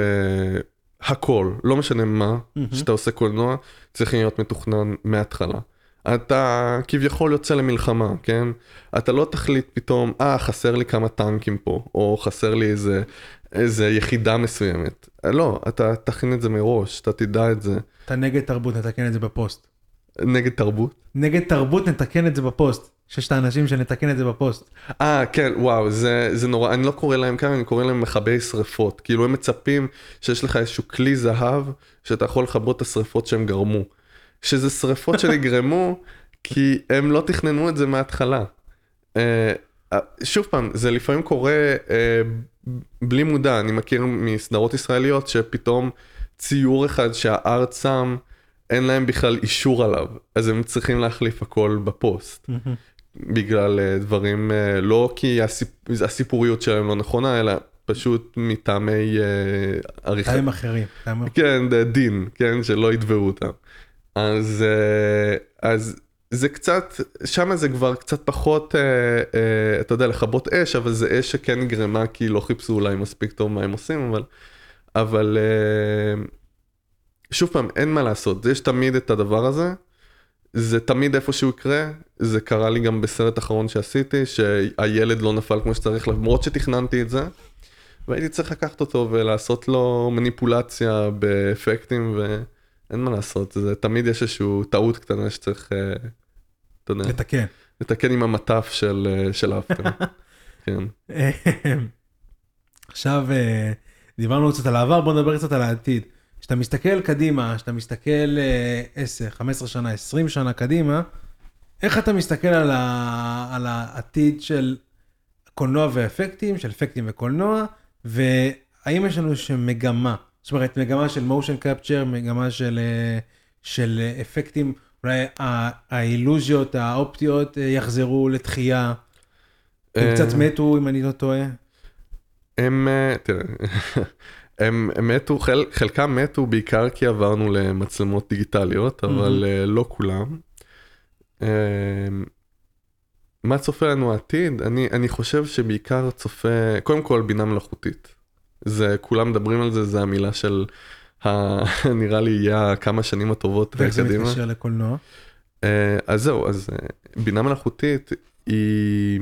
הכל, לא משנה מה, שאתה עושה קולנוע, צריך להיות מתוכנן מההתחלה. אתה כביכול יוצא למלחמה, כן? אתה לא תחליט פתאום, אה, חסר לי כמה טנקים פה, או חסר לי איזה, איזה יחידה מסוימת. לא, אתה תכין את זה מראש, אתה תדע את זה. אתה נגד תרבות, נתקן את זה בפוסט. נגד תרבות. נגד תרבות, נתקן את זה בפוסט. שיש את האנשים שנתקן את זה בפוסט. אה, כן, וואו, זה, זה נורא, אני לא קורא להם ככה, אני קורא להם מכבי שרפות. כאילו הם מצפים שיש לך איזשהו כלי זהב, שאתה יכול לכבות את השרפות שהם גרמו. שזה שרפות שנגרמו, כי הם לא תכננו את זה מההתחלה. אה, אה, שוב פעם, זה לפעמים קורה אה, בלי מודע, אני מכיר מסדרות ישראליות שפתאום ציור אחד שהארט שם, אין להם בכלל אישור עליו, אז הם צריכים להחליף הכל בפוסט. בגלל דברים, לא כי הסיפ... הסיפוריות שלהם לא נכונה, אלא פשוט מטעמי עריכה. טעמים אחרים. כן, דין, כן, שלא יתבעו אותם. אז, אה, אז זה קצת, שם זה כבר קצת פחות, אה, אה, אתה יודע, לכבות אש, אבל זה אש שכן נגרמה כי לא חיפשו אולי מספיק טוב מה הם עושים, אבל, אבל שוב פעם, אין מה לעשות, יש תמיד את הדבר הזה. זה תמיד איפשהו יקרה, זה קרה לי גם בסרט אחרון שעשיתי, שהילד לא נפל כמו שצריך, למרות שתכננתי את זה, והייתי צריך לקחת אותו ולעשות לו מניפולציה באפקטים, ואין מה לעשות, זה תמיד יש איזשהו טעות קטנה שצריך, אה, אתה יודע, לתקן. לתקן עם המטף של, אה, של אפטר. כן. עכשיו אה, דיברנו קצת על העבר, בוא נדבר קצת על העתיד. כשאתה מסתכל קדימה, כשאתה מסתכל אה, 10, 15 שנה, 20 שנה קדימה, איך אתה מסתכל על, ה... על העתיד של קולנוע ואפקטים, של אפקטים וקולנוע, והאם יש לנו איזושהי מגמה, זאת אומרת מגמה של motion capture, מגמה של, אה, של אפקטים, אולי האילוזיות האופטיות אה, יחזרו לתחייה, הם אה, קצת מתו אם אני לא טועה. הם, אה, תראה, הם, הם מתו, חל, חלקם מתו בעיקר כי עברנו למצלמות דיגיטליות, אבל אה, לא כולם. אה, מה צופה לנו העתיד? אני, אני חושב שבעיקר צופה, קודם כל בינה מלאכותית. זה, כולם מדברים על זה, זה המילה של, ה, נראה לי יהיה כמה שנים הטובות ואיך זה קדימה. מתקשר לקולנוע. אה, אז זהו, אז אה, בינה מלאכותית היא,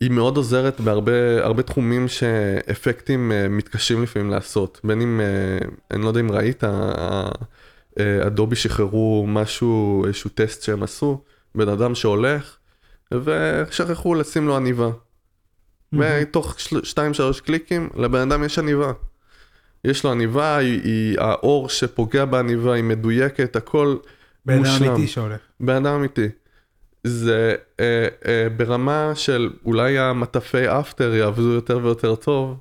היא מאוד עוזרת בהרבה הרבה תחומים שאפקטים אה, מתקשים לפעמים לעשות. בין אם, אני לא יודע אם ראית, אדובי שחררו משהו, איזשהו טסט שהם עשו, בן אדם שהולך, ושכחו לשים לו עניבה. ותוך 2-3 קליקים לבן אדם יש עניבה. יש לו עניבה, היא, היא, האור שפוגע בעניבה היא מדויקת, הכל בן אדם מושלם. אמיתי שהולך. בן אדם אמיתי. זה אה, אה, ברמה של אולי המטפי אפטר יעבדו יותר ויותר טוב,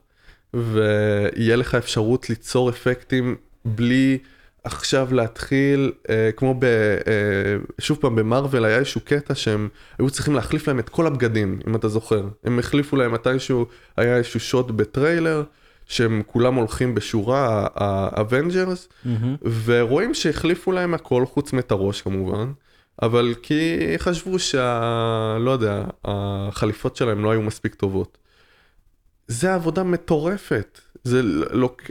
ויהיה לך אפשרות ליצור אפקטים בלי עכשיו להתחיל, אה, כמו ב... אה, שוב פעם, במארוול היה איזשהו קטע שהם היו צריכים להחליף להם את כל הבגדים, אם אתה זוכר. הם החליפו להם מתישהו, היה איזשהו שוט בטריילר, שהם כולם הולכים בשורה, האבנג'רס, ורואים שהחליפו להם הכל חוץ מאת הראש כמובן, אבל כי חשבו שה... לא יודע, החליפות שלהם לא היו מספיק טובות. זה עבודה מטורפת, זה, לוק...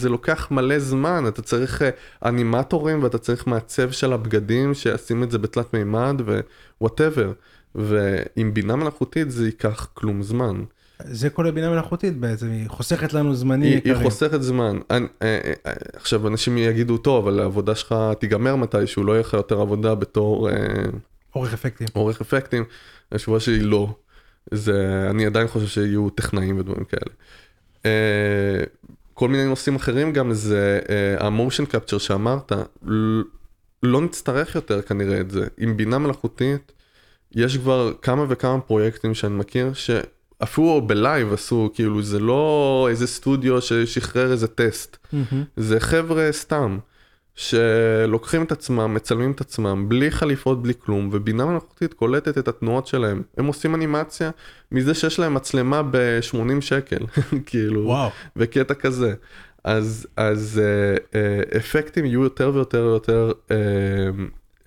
זה לוקח מלא זמן, אתה צריך אה, אנימטורים ואתה צריך מעצב של הבגדים שישים את זה בתלת מימד ו whatever, ועם בינה מלאכותית זה ייקח כלום זמן. זה כל הבינה מלאכותית בעצם, היא חוסכת לנו זמנים יקרים. היא חוסכת זמן. אני, אה, אה, עכשיו אנשים יגידו טוב אבל העבודה שלך תיגמר מתישהו לא יהיה לך יותר עבודה בתור עורך אפקטים. עורך אפקטים. התשובה שלי לא. זה אני עדיין חושב שיהיו טכנאים ודברים כאלה. אה, כל מיני נושאים אחרים גם זה אה, המושן קפצ'ר שאמרת לא נצטרך יותר כנראה את זה. עם בינה מלאכותית יש כבר כמה וכמה פרויקטים שאני מכיר שאפילו בלייב עשו כאילו זה לא איזה סטודיו ששחרר איזה טסט. מהמם. זה חבר'ה סתם, שלוקחים את עצמם, מצלמים את עצמם, בלי חליפות, בלי כלום, ובינה מלאכותית קולטת את התנועות שלהם. הם עושים אנימציה מזה שיש להם מצלמה ב-80 שקל, כאילו, וואו. בקטע כזה. אז, אז אה, אה, אפקטים יהיו יותר ויותר ויותר אה,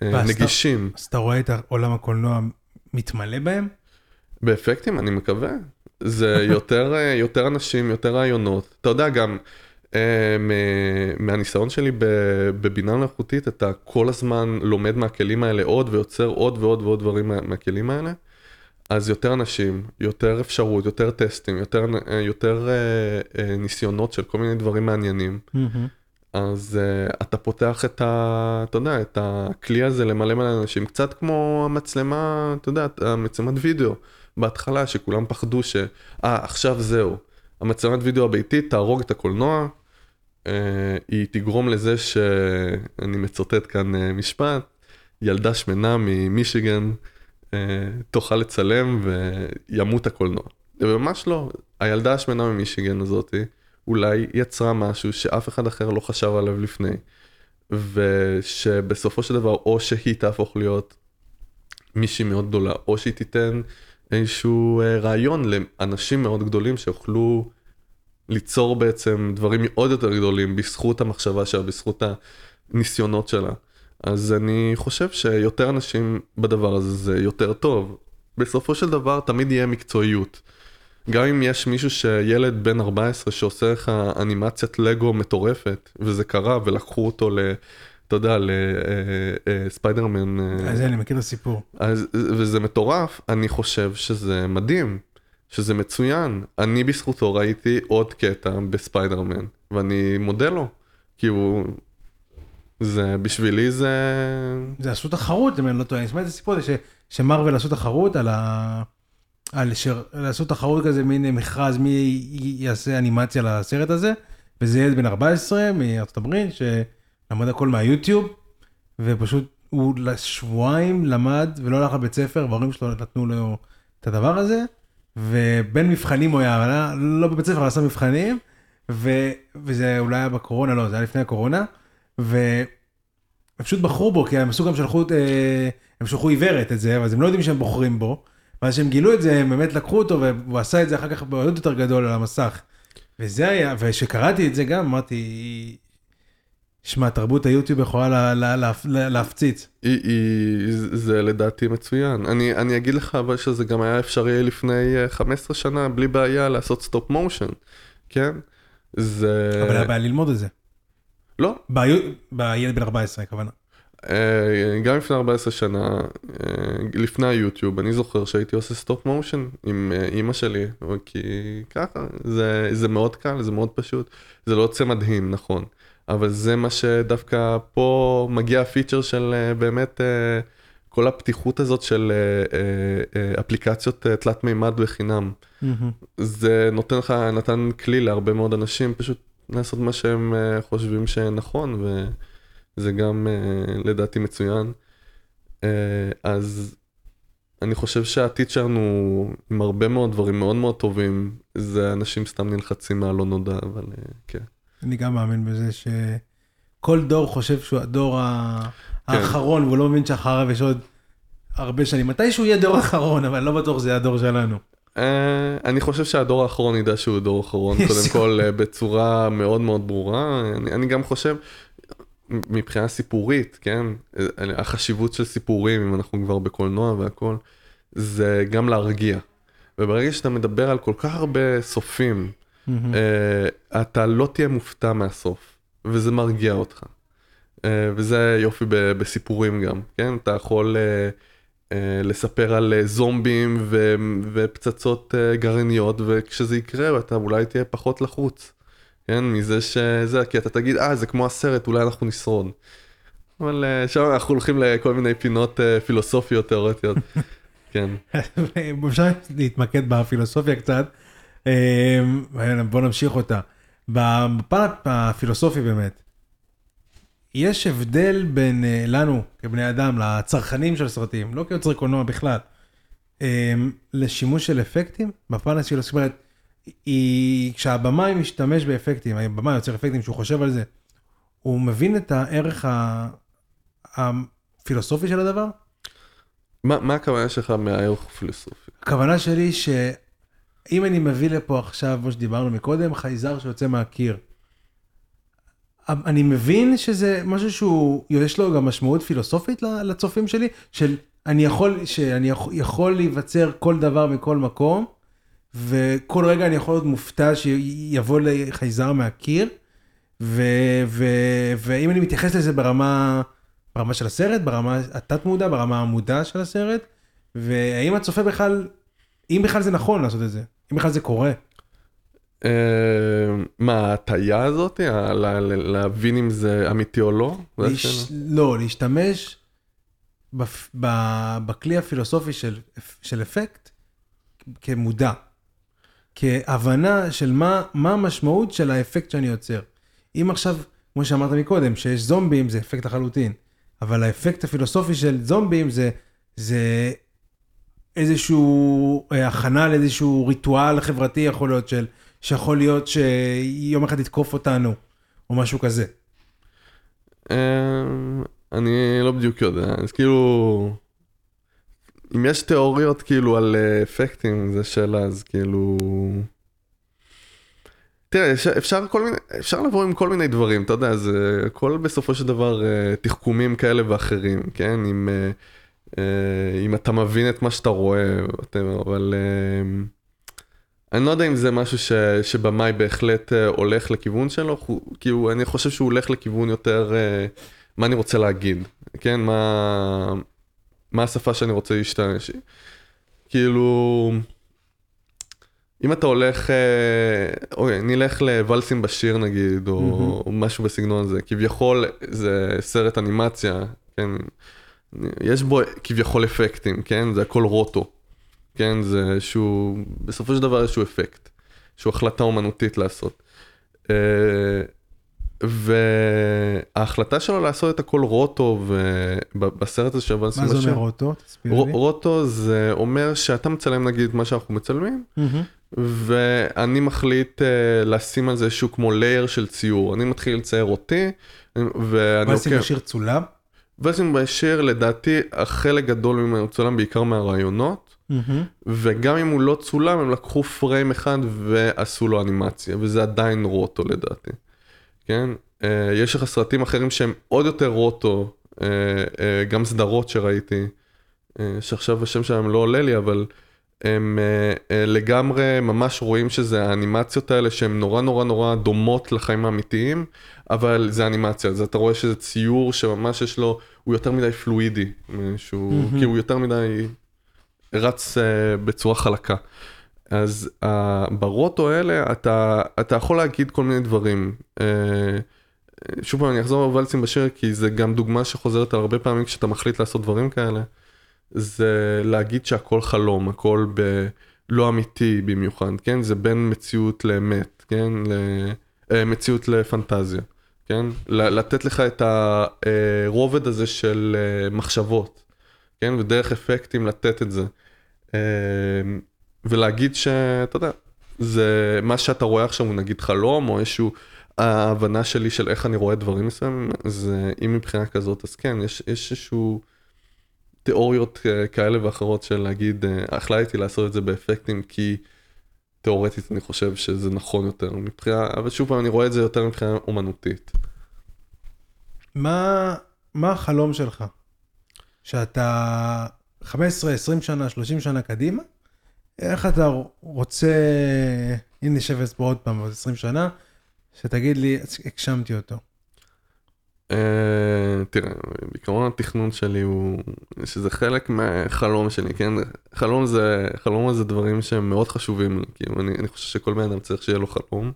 אה, נגישים. אז אתה רואה את עולם הקולנוע מתמלא בהם? באפקטים אני מקווה. זה יותר, אה, יותר אנשים, יותר רעיונות. אתה יודע גם, מהניסיון שלי בבינה מלאכותית, אתה כל הזמן לומד מהכלים האלה עוד ויוצר עוד ועוד ועוד דברים מה- מהכלים האלה. אז יותר אנשים, יותר אפשרות, יותר טסטים, יותר, אה, יותר אה, אה, ניסיונות של כל מיני דברים מעניינים. אז uh, אתה פותח את ה... אתה יודע, את הכלי הזה למלא מלא אנשים, קצת כמו המצלמה, אתה יודע, המצלמת וידאו בהתחלה, שכולם פחדו ש... אה, עכשיו זהו. המצלמת וידאו הביתית תהרוג את הקולנוע, uh, היא תגרום לזה ש... אני מצטט כאן uh, משפט, ילדה שמנה ממישיגן uh, תוכל לצלם וימות הקולנוע. וממש לא, הילדה השמנה ממישיגן הזאתי, אולי יצרה משהו שאף אחד אחר לא חשב עליו לפני, ושבסופו של דבר או שהיא תהפוך להיות מישהי מאוד גדולה, או שהיא תיתן איזשהו אה, רעיון לאנשים מאוד גדולים שיוכלו ליצור בעצם דברים עוד יותר גדולים בזכות המחשבה שלה, בזכות הניסיונות שלה. אז אני חושב שיותר אנשים בדבר הזה זה יותר טוב. בסופו של דבר תמיד יהיה מקצועיות. גם אם יש מישהו שילד בן 14 שעושה לך אנימציית לגו מטורפת, וזה קרה ולקחו אותו ל... אתה יודע, לספיידרמן. אז אני מכיר את הסיפור. וזה מטורף, אני חושב שזה מדהים, שזה מצוין. אני בזכותו ראיתי עוד קטע בספיידרמן, ואני מודה לו. כאילו, זה, בשבילי זה... זה עשו תחרות, אם אני לא טועה, אני שמעתי את הסיפור הזה, ש- שמרוויל עשו תחרות על ה... על ש... עשו תחרות כזה, מין מכרז, מי יעשה אנימציה לסרט הזה, וזה ילד בן 14 מארצות הברית, שלמד הכל מהיוטיוב, ופשוט הוא לשבועיים למד ולא הלך לבית ספר, וההורים שלו נתנו לו את הדבר הזה, ובין מבחנים הוא היה, היה לא בבית ספר, אבל עשה מבחנים, ו... וזה אולי היה בקורונה, לא, זה היה לפני הקורונה, ו... הם פשוט בחרו בו, כי הם עשו גם שלחו, אה, הם שלחו עיוורת את זה, אבל הם לא יודעים שהם בוחרים בו. ואז כשהם גילו את זה, הם באמת לקחו אותו, והוא עשה את זה אחר כך בעוד יותר גדול על המסך. וזה היה, וכשקראתי את זה גם, אמרתי, שמע, תרבות היוטיוב יכולה לה, לה, לה, לה, להפציץ. היא, היא, זה לדעתי מצוין. אני, אני אגיד לך אבל שזה גם היה אפשרי לפני אה, 15 שנה בלי בעיה לעשות stop motion, כן? זה... אבל היה בעיה ללמוד את זה. לא, בילד בן 14, הכוונה. אה, גם לפני 14 שנה, אה, לפני היוטיוב, אני זוכר שהייתי עושה stop motion עם אה, אימא שלי, כי ככה, זה, זה מאוד קל, זה מאוד פשוט, זה לא יוצא מדהים, נכון, אבל זה מה שדווקא פה מגיע ה feature של אה, באמת אה, כל הפתיחות הזאת של אה, אפליקציות תלת מימד בחינם. זה נותן לך, נתן כלי להרבה מאוד אנשים פשוט לעשות מה שהם חושבים שנכון, וזה גם לדעתי מצוין. אז אני חושב שהעתיד שלנו עם הרבה מאוד דברים מאוד מאוד טובים, זה אנשים סתם נלחצים מהלא נודע, אבל כן. אני גם מאמין בזה שכל דור חושב שהוא הדור כן. האחרון, והוא לא מבין שאחריו יש עוד הרבה שנים. מתישהו יהיה דור אחרון, אבל לא בטוח שזה הדור שלנו. אה, אני חושב שהדור האחרון ידע שהוא דור אחרון, קודם. כל אה, בצורה מאוד מאוד ברורה. אני, אני גם חושב, מבחינה סיפורית, כן, אה, החשיבות של סיפורים, אם אנחנו כבר בקולנוע והכל, זה גם להרגיע. וברגע שאתה מדבר על כל כך הרבה סופים, אתה לא תהיה מופתע מהסוף, וזה מרגיע אותך. אה, וזה יופי ב- בסיפורים גם, כן? אתה יכול אה, אה, לספר על אה, זומבים ו- ופצצות גרעיניות, וכשזה יקרה אתה אולי תהיה פחות לחוץ, כן? מזה שזה, כי אתה תגיד, אה, זה כמו הסרט, אולי אנחנו נשרוד. אבל שם אנחנו הולכים לכל מיני פינות פילוסופיות תיאורטיות. כן. אפשר להתמקד בפילוסופיה קצת. אה, בוא נמשיך אותה. בפן הפילוסופי באמת, יש הבדל בין אה, לנו כבני אדם, לצרכנים של סרטים, לא כיוצרי קולנוע בכלל, אה, לשימוש של אפקטים בפן הפילוסופי. זאת אומרת, היא, כשהבמאי משתמש באפקטים, הבמאי יוצר אפקטים שהוא חושב על זה, הוא מבין את הערך הפילוסופי של הדבר? מה, מה הכוונה שלך מהערך הפילוסופי? הכוונה שלי שאם אני מביא לפה עכשיו, כמו שדיברנו מקודם, חייזר שיוצא מהקיר. אני מבין שזה משהו שהוא, יש לו גם משמעות פילוסופית לצופים שלי, של אני יכול, שאני יכול, להיווצר כל דבר מכל מקום, וכל רגע אני יכול להיות מופתע שיבוא לי חייזר מהקיר, ו, ו, ואם אני מתייחס לזה ברמה, ברמה של הסרט, ברמה התת מודע, ברמה המודע של הסרט, והאם הצופה בכלל, אם בכלל זה נכון לעשות את זה, אם בכלל זה קורה. אה, מה, ההטייה הזאת? להבין אם זה אמיתי או לא? לא, להשתמש. בכלי הפילוסופי של, אפקט כמודע, כהבנה של מה, המשמעות של האפקט שאני יוצר. אם עכשיו, כמו שאמרת מקודם, שיש זומבים זה אפקט לחלוטין, אבל האפקט הפילוסופי של זומבים זה איזשהו אה, הכנה לאיזשהו ריטואל חברתי יכול להיות של, שיכול להיות שיום אחד יתקוף אותנו, או משהו כזה. אה, אני לא בדיוק יודע, אז כאילו... אם יש תיאוריות כאילו על אה, אפקטים, זה שאלה, אז כאילו... תראה, אפשר, אפשר, כל מיני, אפשר לבוא עם כל מיני דברים, אתה יודע, זה הכל בסופו של דבר אה, תחכומים כאלה ואחרים, כן? אם, אה, אם אתה מבין את מה שאתה רואה, whatever, אבל אה, אני לא יודע אם זה משהו ש, שבמאי בהחלט אה, הולך לכיוון שלו, הוא- כאילו אני חושב שהוא הולך לכיוון יותר אה, מה אני רוצה להגיד, כן, מה, מה השפה שאני רוצה להשתמש. כאילו, אם אתה הולך, אוקיי, נלך לוואלסים בשיר נגיד, או מהמם. משהו בסגנון הזה, כביכול זה סרט אנימציה, כן, יש בו כביכול אפקטים, כן, זה הכל רוטו, כן, זה איזשהו, בסופו של דבר איזשהו אפקט, איזושהי החלטה אומנותית לעשות. אה, וההחלטה שלו לעשות את הכל רוטו, ובסרט הזה של וואלסים מה זה אומר אוטו? תסביר לי. רוטו זה אומר שאתה מצלם נגיד מה שאנחנו מצלמים. ואני מחליט uh, לשים על זה איזשהו כמו לייר של ציור. אני מתחיל לצייר אותי, ואני עוקב. בשיר צולם? וואלסים בשיר, לדעתי, החלק גדול ממנו צולם בעיקר מהרעיונות, מהמם. וגם אם הוא לא צולם, הם לקחו פריים אחד ועשו לו אנימציה, וזה עדיין רוטו לדעתי. כן? Uh, יש לך סרטים אחרים שהם עוד יותר רוטו, uh, uh, גם סדרות שראיתי, uh, שעכשיו השם שלהם לא עולה לי, אבל הם uh, uh, לגמרי ממש רואים שזה האנימציות האלה שהן נורא נורא נורא דומות לחיים האמיתיים, אבל זה אנימציה, אז אתה רואה שזה ציור שממש יש לו, הוא יותר מדי פלואידי, שהוא, מהמם. כי הוא יותר מדי רץ uh, בצורה חלקה. אז uh, ברוטו האלה אתה, אתה יכול להגיד כל מיני דברים. Uh, שוב פעם אני אחזור לוואלסים בשיר כי זה גם דוגמה שחוזרת על הרבה פעמים כשאתה מחליט לעשות דברים כאלה. זה להגיד שהכל חלום, הכל ב... לא אמיתי במיוחד, כן? זה בין מציאות לאמת, כן? ל... אה, מציאות לפנטזיה, כן? לתת לך את הרובד הזה של אה, מחשבות, כן? ודרך אפקטים לתת את זה. אה, ולהגיד שאתה יודע, זה מה שאתה רואה עכשיו הוא נגיד חלום או איזשהו ההבנה שלי של איך אני רואה דברים מסוימים, זה אם מבחינה כזאת אז כן, יש, יש איזשהו תיאוריות אה, כאלה ואחרות של להגיד, אה, החלטתי לעשות את זה באפקטים כי תיאורטית אני חושב שזה נכון יותר מבחינה, אבל שוב פעם אני רואה את זה יותר מבחינה אומנותית. מה מה החלום שלך? שאתה 15, 20 שנה, 30 שנה קדימה? איך אתה רוצה, אם נשב פה עוד פעם עוד 20 שנה, שתגיד לי, הגשמתי אותו. אה, תראה, בעיקרון התכנון שלי הוא, שזה חלק מהחלום שלי, כן? חלום זה, חלום זה דברים שהם מאוד חשובים כאילו אני, אני חושב שכל בן אדם צריך שיהיה לו חלום,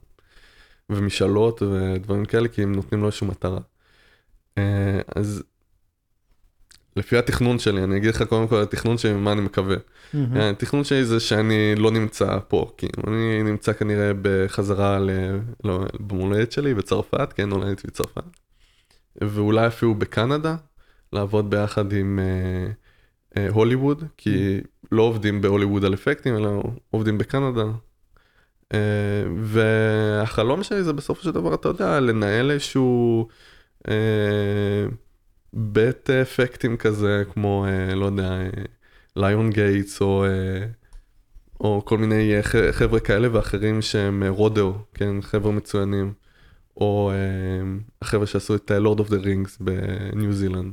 ומשאלות ודברים כאלה, כי הם נותנים לו איזושהי מטרה. אה, אז לפי התכנון שלי, אני אגיד לך קודם כל התכנון שלי, מה אני מקווה. אה, התכנון שלי זה שאני לא נמצא פה, כאילו, אני נמצא כנראה בחזרה ל... לא, במולדת שלי בצרפת, כן, נולדתי בצרפת. ואולי אפילו בקנדה, לעבוד ביחד עם אה, אה, הוליווד, כי לא עובדים בהוליווד על אפקטים, אלא עובדים בקנדה. אה, והחלום שלי זה בסופו של דבר, אתה יודע, לנהל איזשהו אה, בית אפקטים כזה, כמו, אה, לא יודע, ליון גייטס, או, אה, או כל מיני חבר'ה כאלה ואחרים שהם Rodeo, כן, חבר'ה מצוינים. או אה, החבר'ה שעשו את Lord of the Rings בניו זילנד.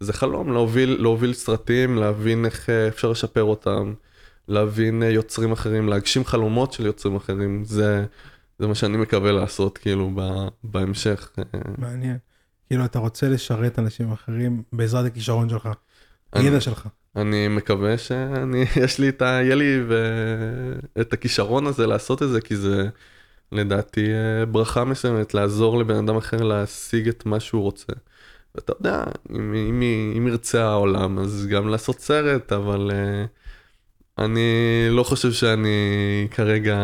זה חלום להוביל, להוביל סרטים, להבין איך אה, אפשר לשפר אותם, להבין אה, יוצרים אחרים, להגשים חלומות של יוצרים אחרים, זה, זה מה שאני מקווה לעשות כאילו ב, בהמשך. אה. מעניין. כאילו, אתה רוצה לשרת אנשים אחרים בעזרת הכישרון שלך, הידע שלך. אני מקווה שאני, יש לי את ה... יהיה לי ו... את הכישרון הזה לעשות את זה, כי זה לדעתי אה, ברכה מסוימת, לעזור לבן אדם אחר להשיג את מה שהוא רוצה. ואתה יודע, אם, אם, אם ירצה העולם, אז גם לעשות סרט, אבל uh, אני לא חושב שאני כרגע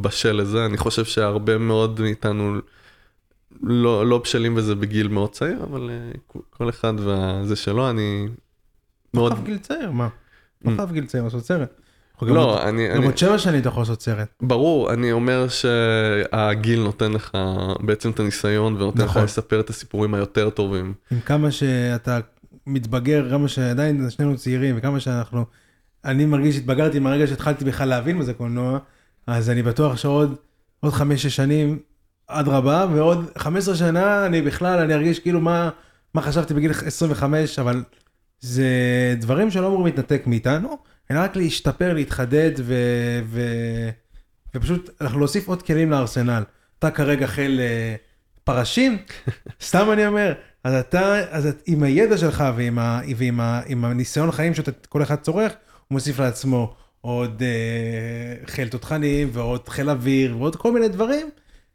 בשל לזה, אני חושב שהרבה מאוד מאיתנו לא, לא בשלים בזה בגיל מאוד צעיר, אבל uh, כל אחד וזה שלו, אני מאוד... לא חייב גיל צעיר, מה? לא. חייב גיל צעיר לעשות סרט. לא, אני, גם עוד שבע שנים אתה יכול לעשות סרט. ברור, אני אומר שהגיל נותן לך בעצם את הניסיון ונותן לך נכון. לספר את הסיפורים היותר טובים. עם כמה שאתה מתבגר, כמה שעדיין שנינו צעירים, וכמה שאנחנו... אני מרגיש שהתבגרתי מהרגע שהתחלתי בכלל להבין מה זה קולנוע, אז אני בטוח שעוד עוד חמש-שש שנים, אדרבה, ועוד 15 שנה אני בכלל, אני ארגיש כאילו מה, מה חשבתי בגיל 25, אבל זה דברים שלא אמורים להתנתק מאיתנו, אלא רק להשתפר, להתחדד, ו, ו, ופשוט אנחנו להוסיף עוד כלים לארסנל. אתה כרגע חיל אה, פרשים, סתם אני אומר, אז אתה, אז את, עם הידע שלך ועם, ה, ועם ה, עם הניסיון חיים שאתה כל אחד צורך, הוא מוסיף לעצמו עוד אה, חיל תותחנים ועוד חיל אוויר ועוד כל מיני דברים,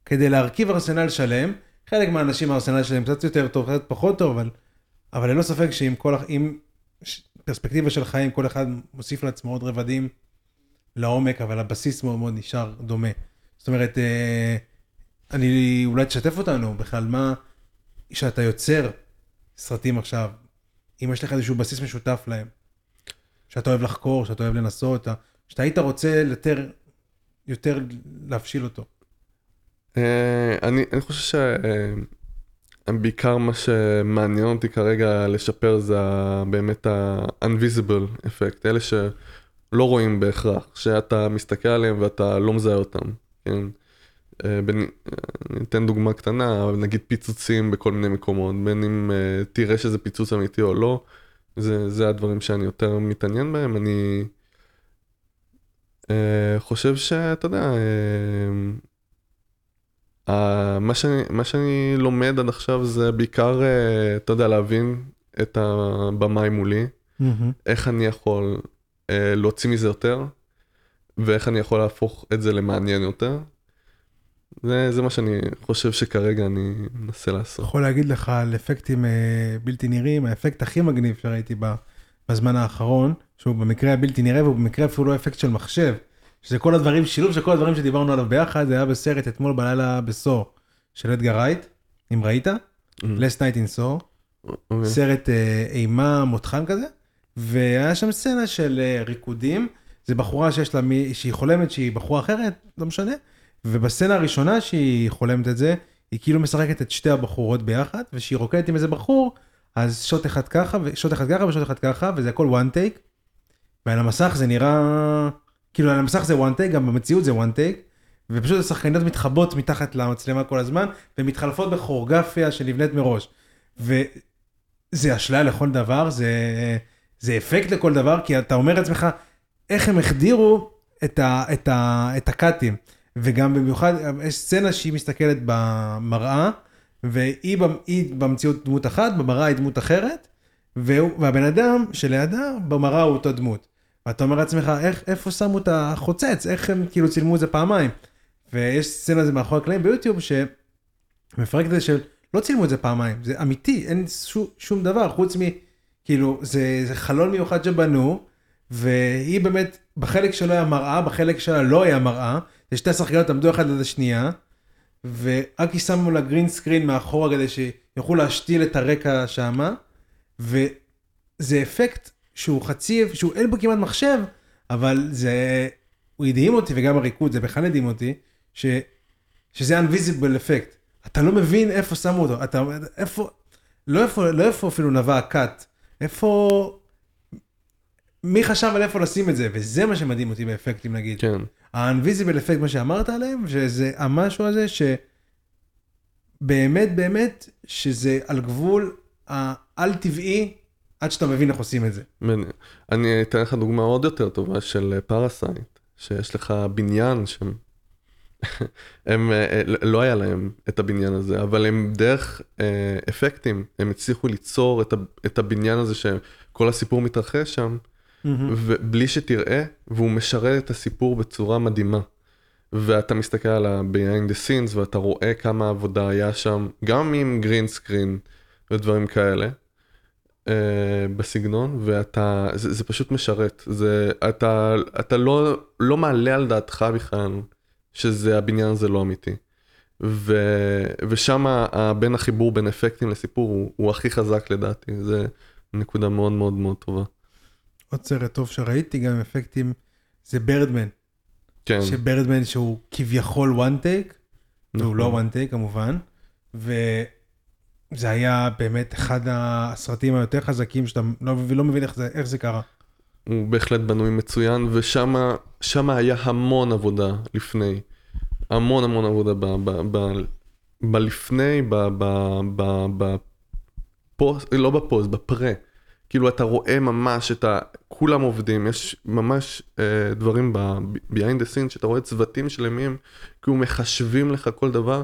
כדי להרכיב ארסנל שלם. חלק מהאנשים הארסנל שלהם קצת יותר טוב, קצת פחות טוב, אבל, אבל ללא ספק שעם כל, עם ש- פרספקטיבה של חיים, כל אחד מוסיף לעצמו עוד רבדים לעומק, אבל הבסיס מאוד מאוד נשאר דומה. זאת אומרת, אה, אני, אולי תשתף אותנו בכלל, מה, שאתה יוצר סרטים עכשיו, אם יש לך איזשהו בסיס משותף להם, שאתה אוהב לחקור, שאתה אוהב לנסות, שאתה היית רוצה יותר, יותר להבשיל אותו. אה, אני, אני חושב שבעיקר מה שמעניין אותי כרגע לשפר זה באמת ה-unvisible effect, אלה שלא רואים בהכרח, שאתה מסתכל עליהם ואתה לא מזהה אותם, כן? אה, בין, אני אתן דוגמה קטנה, נגיד פיצוצים בכל מיני מקומות, בין אם אה, תראה שזה פיצוץ אמיתי או לא, זה, זה הדברים שאני יותר מתעניין בהם, אני אה, חושב שאתה יודע, אה, מה שאני, מה שאני לומד עד עכשיו זה בעיקר, אה, אתה יודע, להבין את הבמאי מולי, איך אני יכול אה, להוציא מזה יותר, ואיך אני יכול להפוך את זה למעניין יותר. זה, זה מה שאני חושב שכרגע אני מנסה לעשות. יכול להגיד לך על אפקטים אה, בלתי נראים, האפקט הכי מגניב שראיתי בזמן האחרון, שהוא במקרה הבלתי נראה והוא במקרה אפילו לא אפקט של מחשב, שזה כל הדברים, שילוב של כל הדברים שדיברנו עליו ביחד, זה היה בסרט אתמול בלילה בסור, של אדגר רייט, אם ראית, Last Night in Saw, אוקיי. סרט אה, אימה מותחן כזה, והיה שם סצנה של אה, ריקודים, זה בחורה שיש לה, מי, שהיא חולמת שהיא בחורה אחרת, לא משנה, ובסצנה הראשונה שהיא חולמת את זה, היא כאילו משחקת את שתי הבחורות ביחד, וכשהיא רוקדת עם איזה בחור, אז שוט אחד ככה, ושוט אחד ככה ושוט אחד ככה, וזה הכל one take, ועל המסך זה נראה, כאילו על המסך זה one take, גם במציאות זה one take, ופשוט השחקניות מתחבאות מתחת למצלמה כל הזמן, ומתחלפות בכוריאוגרפיה שנבנית מראש. וזה אשליה לכל דבר, זה, זה אפקט לכל דבר, כי אתה אומר לעצמך, איך הם החדירו את, ה, את, ה, את הקאטים. וגם במיוחד, יש סצנה שהיא מסתכלת במראה, והיא במ- היא במציאות דמות אחת, במראה היא דמות אחרת, והוא, והבן אדם שלידה, במראה הוא אותו דמות. ואתה אומר לעצמך, איך, איפה שמו את החוצץ, איך הם כאילו צילמו את זה פעמיים. ויש סצנה זה מאחורי הקלעים ביוטיוב, שמפרק את זה של, לא צילמו את זה פעמיים, זה אמיתי, אין שום, שום דבר, חוץ מ... כאילו, זה, זה חלון מיוחד שבנו, והיא באמת, בחלק שלו היה מראה, בחלק שלה לא היה מראה, זה שתי השחקניות עמדו אחת ליד השנייה, ורק היא שמו לה גרין סקרין מאחורה כדי שיוכלו להשתיל את הרקע שמה, וזה אפקט שהוא חצי, שהוא אין בו כמעט מחשב, אבל זה, הוא הדהים אותי, וגם הריקוד, זה בכלל הדהים אותי, ש, שזה unvisible אפקט. אתה לא מבין איפה שמו אותו, אתה איפה, לא איפה, לא איפה אפילו נבע ה cut, איפה, מי חשב על איפה לשים את זה, וזה מה שמדהים אותי באפקטים נגיד. כן. ה-unvisible אפקט, מה שאמרת עליהם, שזה המשהו הזה שבאמת באמת, שזה על גבול העל טבעי, עד שאתה מבין איך עושים את זה. אני אתן לך דוגמה עוד יותר טובה של Parasite, שיש לך בניין שם. הם, אה, לא היה להם את הבניין הזה, אבל הם דרך אה, אפקטים, הם הצליחו ליצור את, הבניין הזה שכל הסיפור מתרחש שם, ובלי שתראה, והוא משרת את הסיפור בצורה מדהימה. ואתה מסתכל על ה-behind the scenes ואתה רואה כמה עבודה היה שם, גם עם גרין סקרין ודברים כאלה. Uh, בסגנון ואתה זה, זה פשוט משרת זה אתה אתה לא לא מעלה על דעתך בכלל שזה הבניין הזה לא אמיתי. ו, ושם בין החיבור בין אפקטים לסיפור הוא, הוא הכי חזק לדעתי זה נקודה מאוד מאוד מאוד טובה. עוד סרט טוב שראיתי גם עם אפקטים, זה ברדמן. כן. שברדמן שהוא כביכול one take, והוא נכון. לא one take כמובן, וזה היה באמת אחד הסרטים היותר חזקים שאתה לא, לא מבין איך זה, איך זה קרה. הוא בהחלט בנוי מצוין ושם שם היה המון עבודה לפני. המון המון עבודה ב, ב, ב, בלפני, ב, ב, ב, בפוסט, לא בפוסט, בפרה. כאילו אתה רואה ממש את ה... כולם עובדים, יש ממש אה, דברים ב-behind the scenes שאתה רואה צוותים שלמים, כאילו מחשבים לך כל דבר.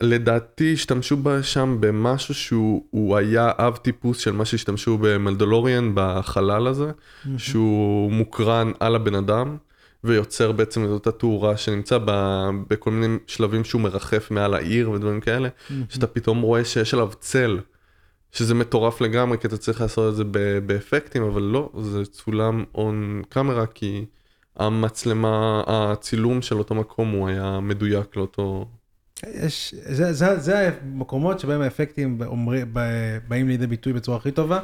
לדעתי השתמשו בה שם במשהו שהוא הוא היה אב טיפוס של מה שהשתמשו במלדלוריאן בחלל הזה, שהוא מוקרן על הבן אדם, ויוצר בעצם את אותה תאורה שנמצא ב, בכל מיני שלבים שהוא מרחף מעל העיר ודברים כאלה, שאתה פתאום רואה שיש עליו צל, שזה מטורף לגמרי, כי אתה צריך לעשות את זה ב- באפקטים, אבל לא, זה צולם און קאמרה, כי המצלמה, הצילום של אותו מקום הוא היה מדויק לאותו... יש, זה, זה, זה המקומות שבהם האפקטים אומר, ב- באים לידי ביטוי בצורה הכי טובה,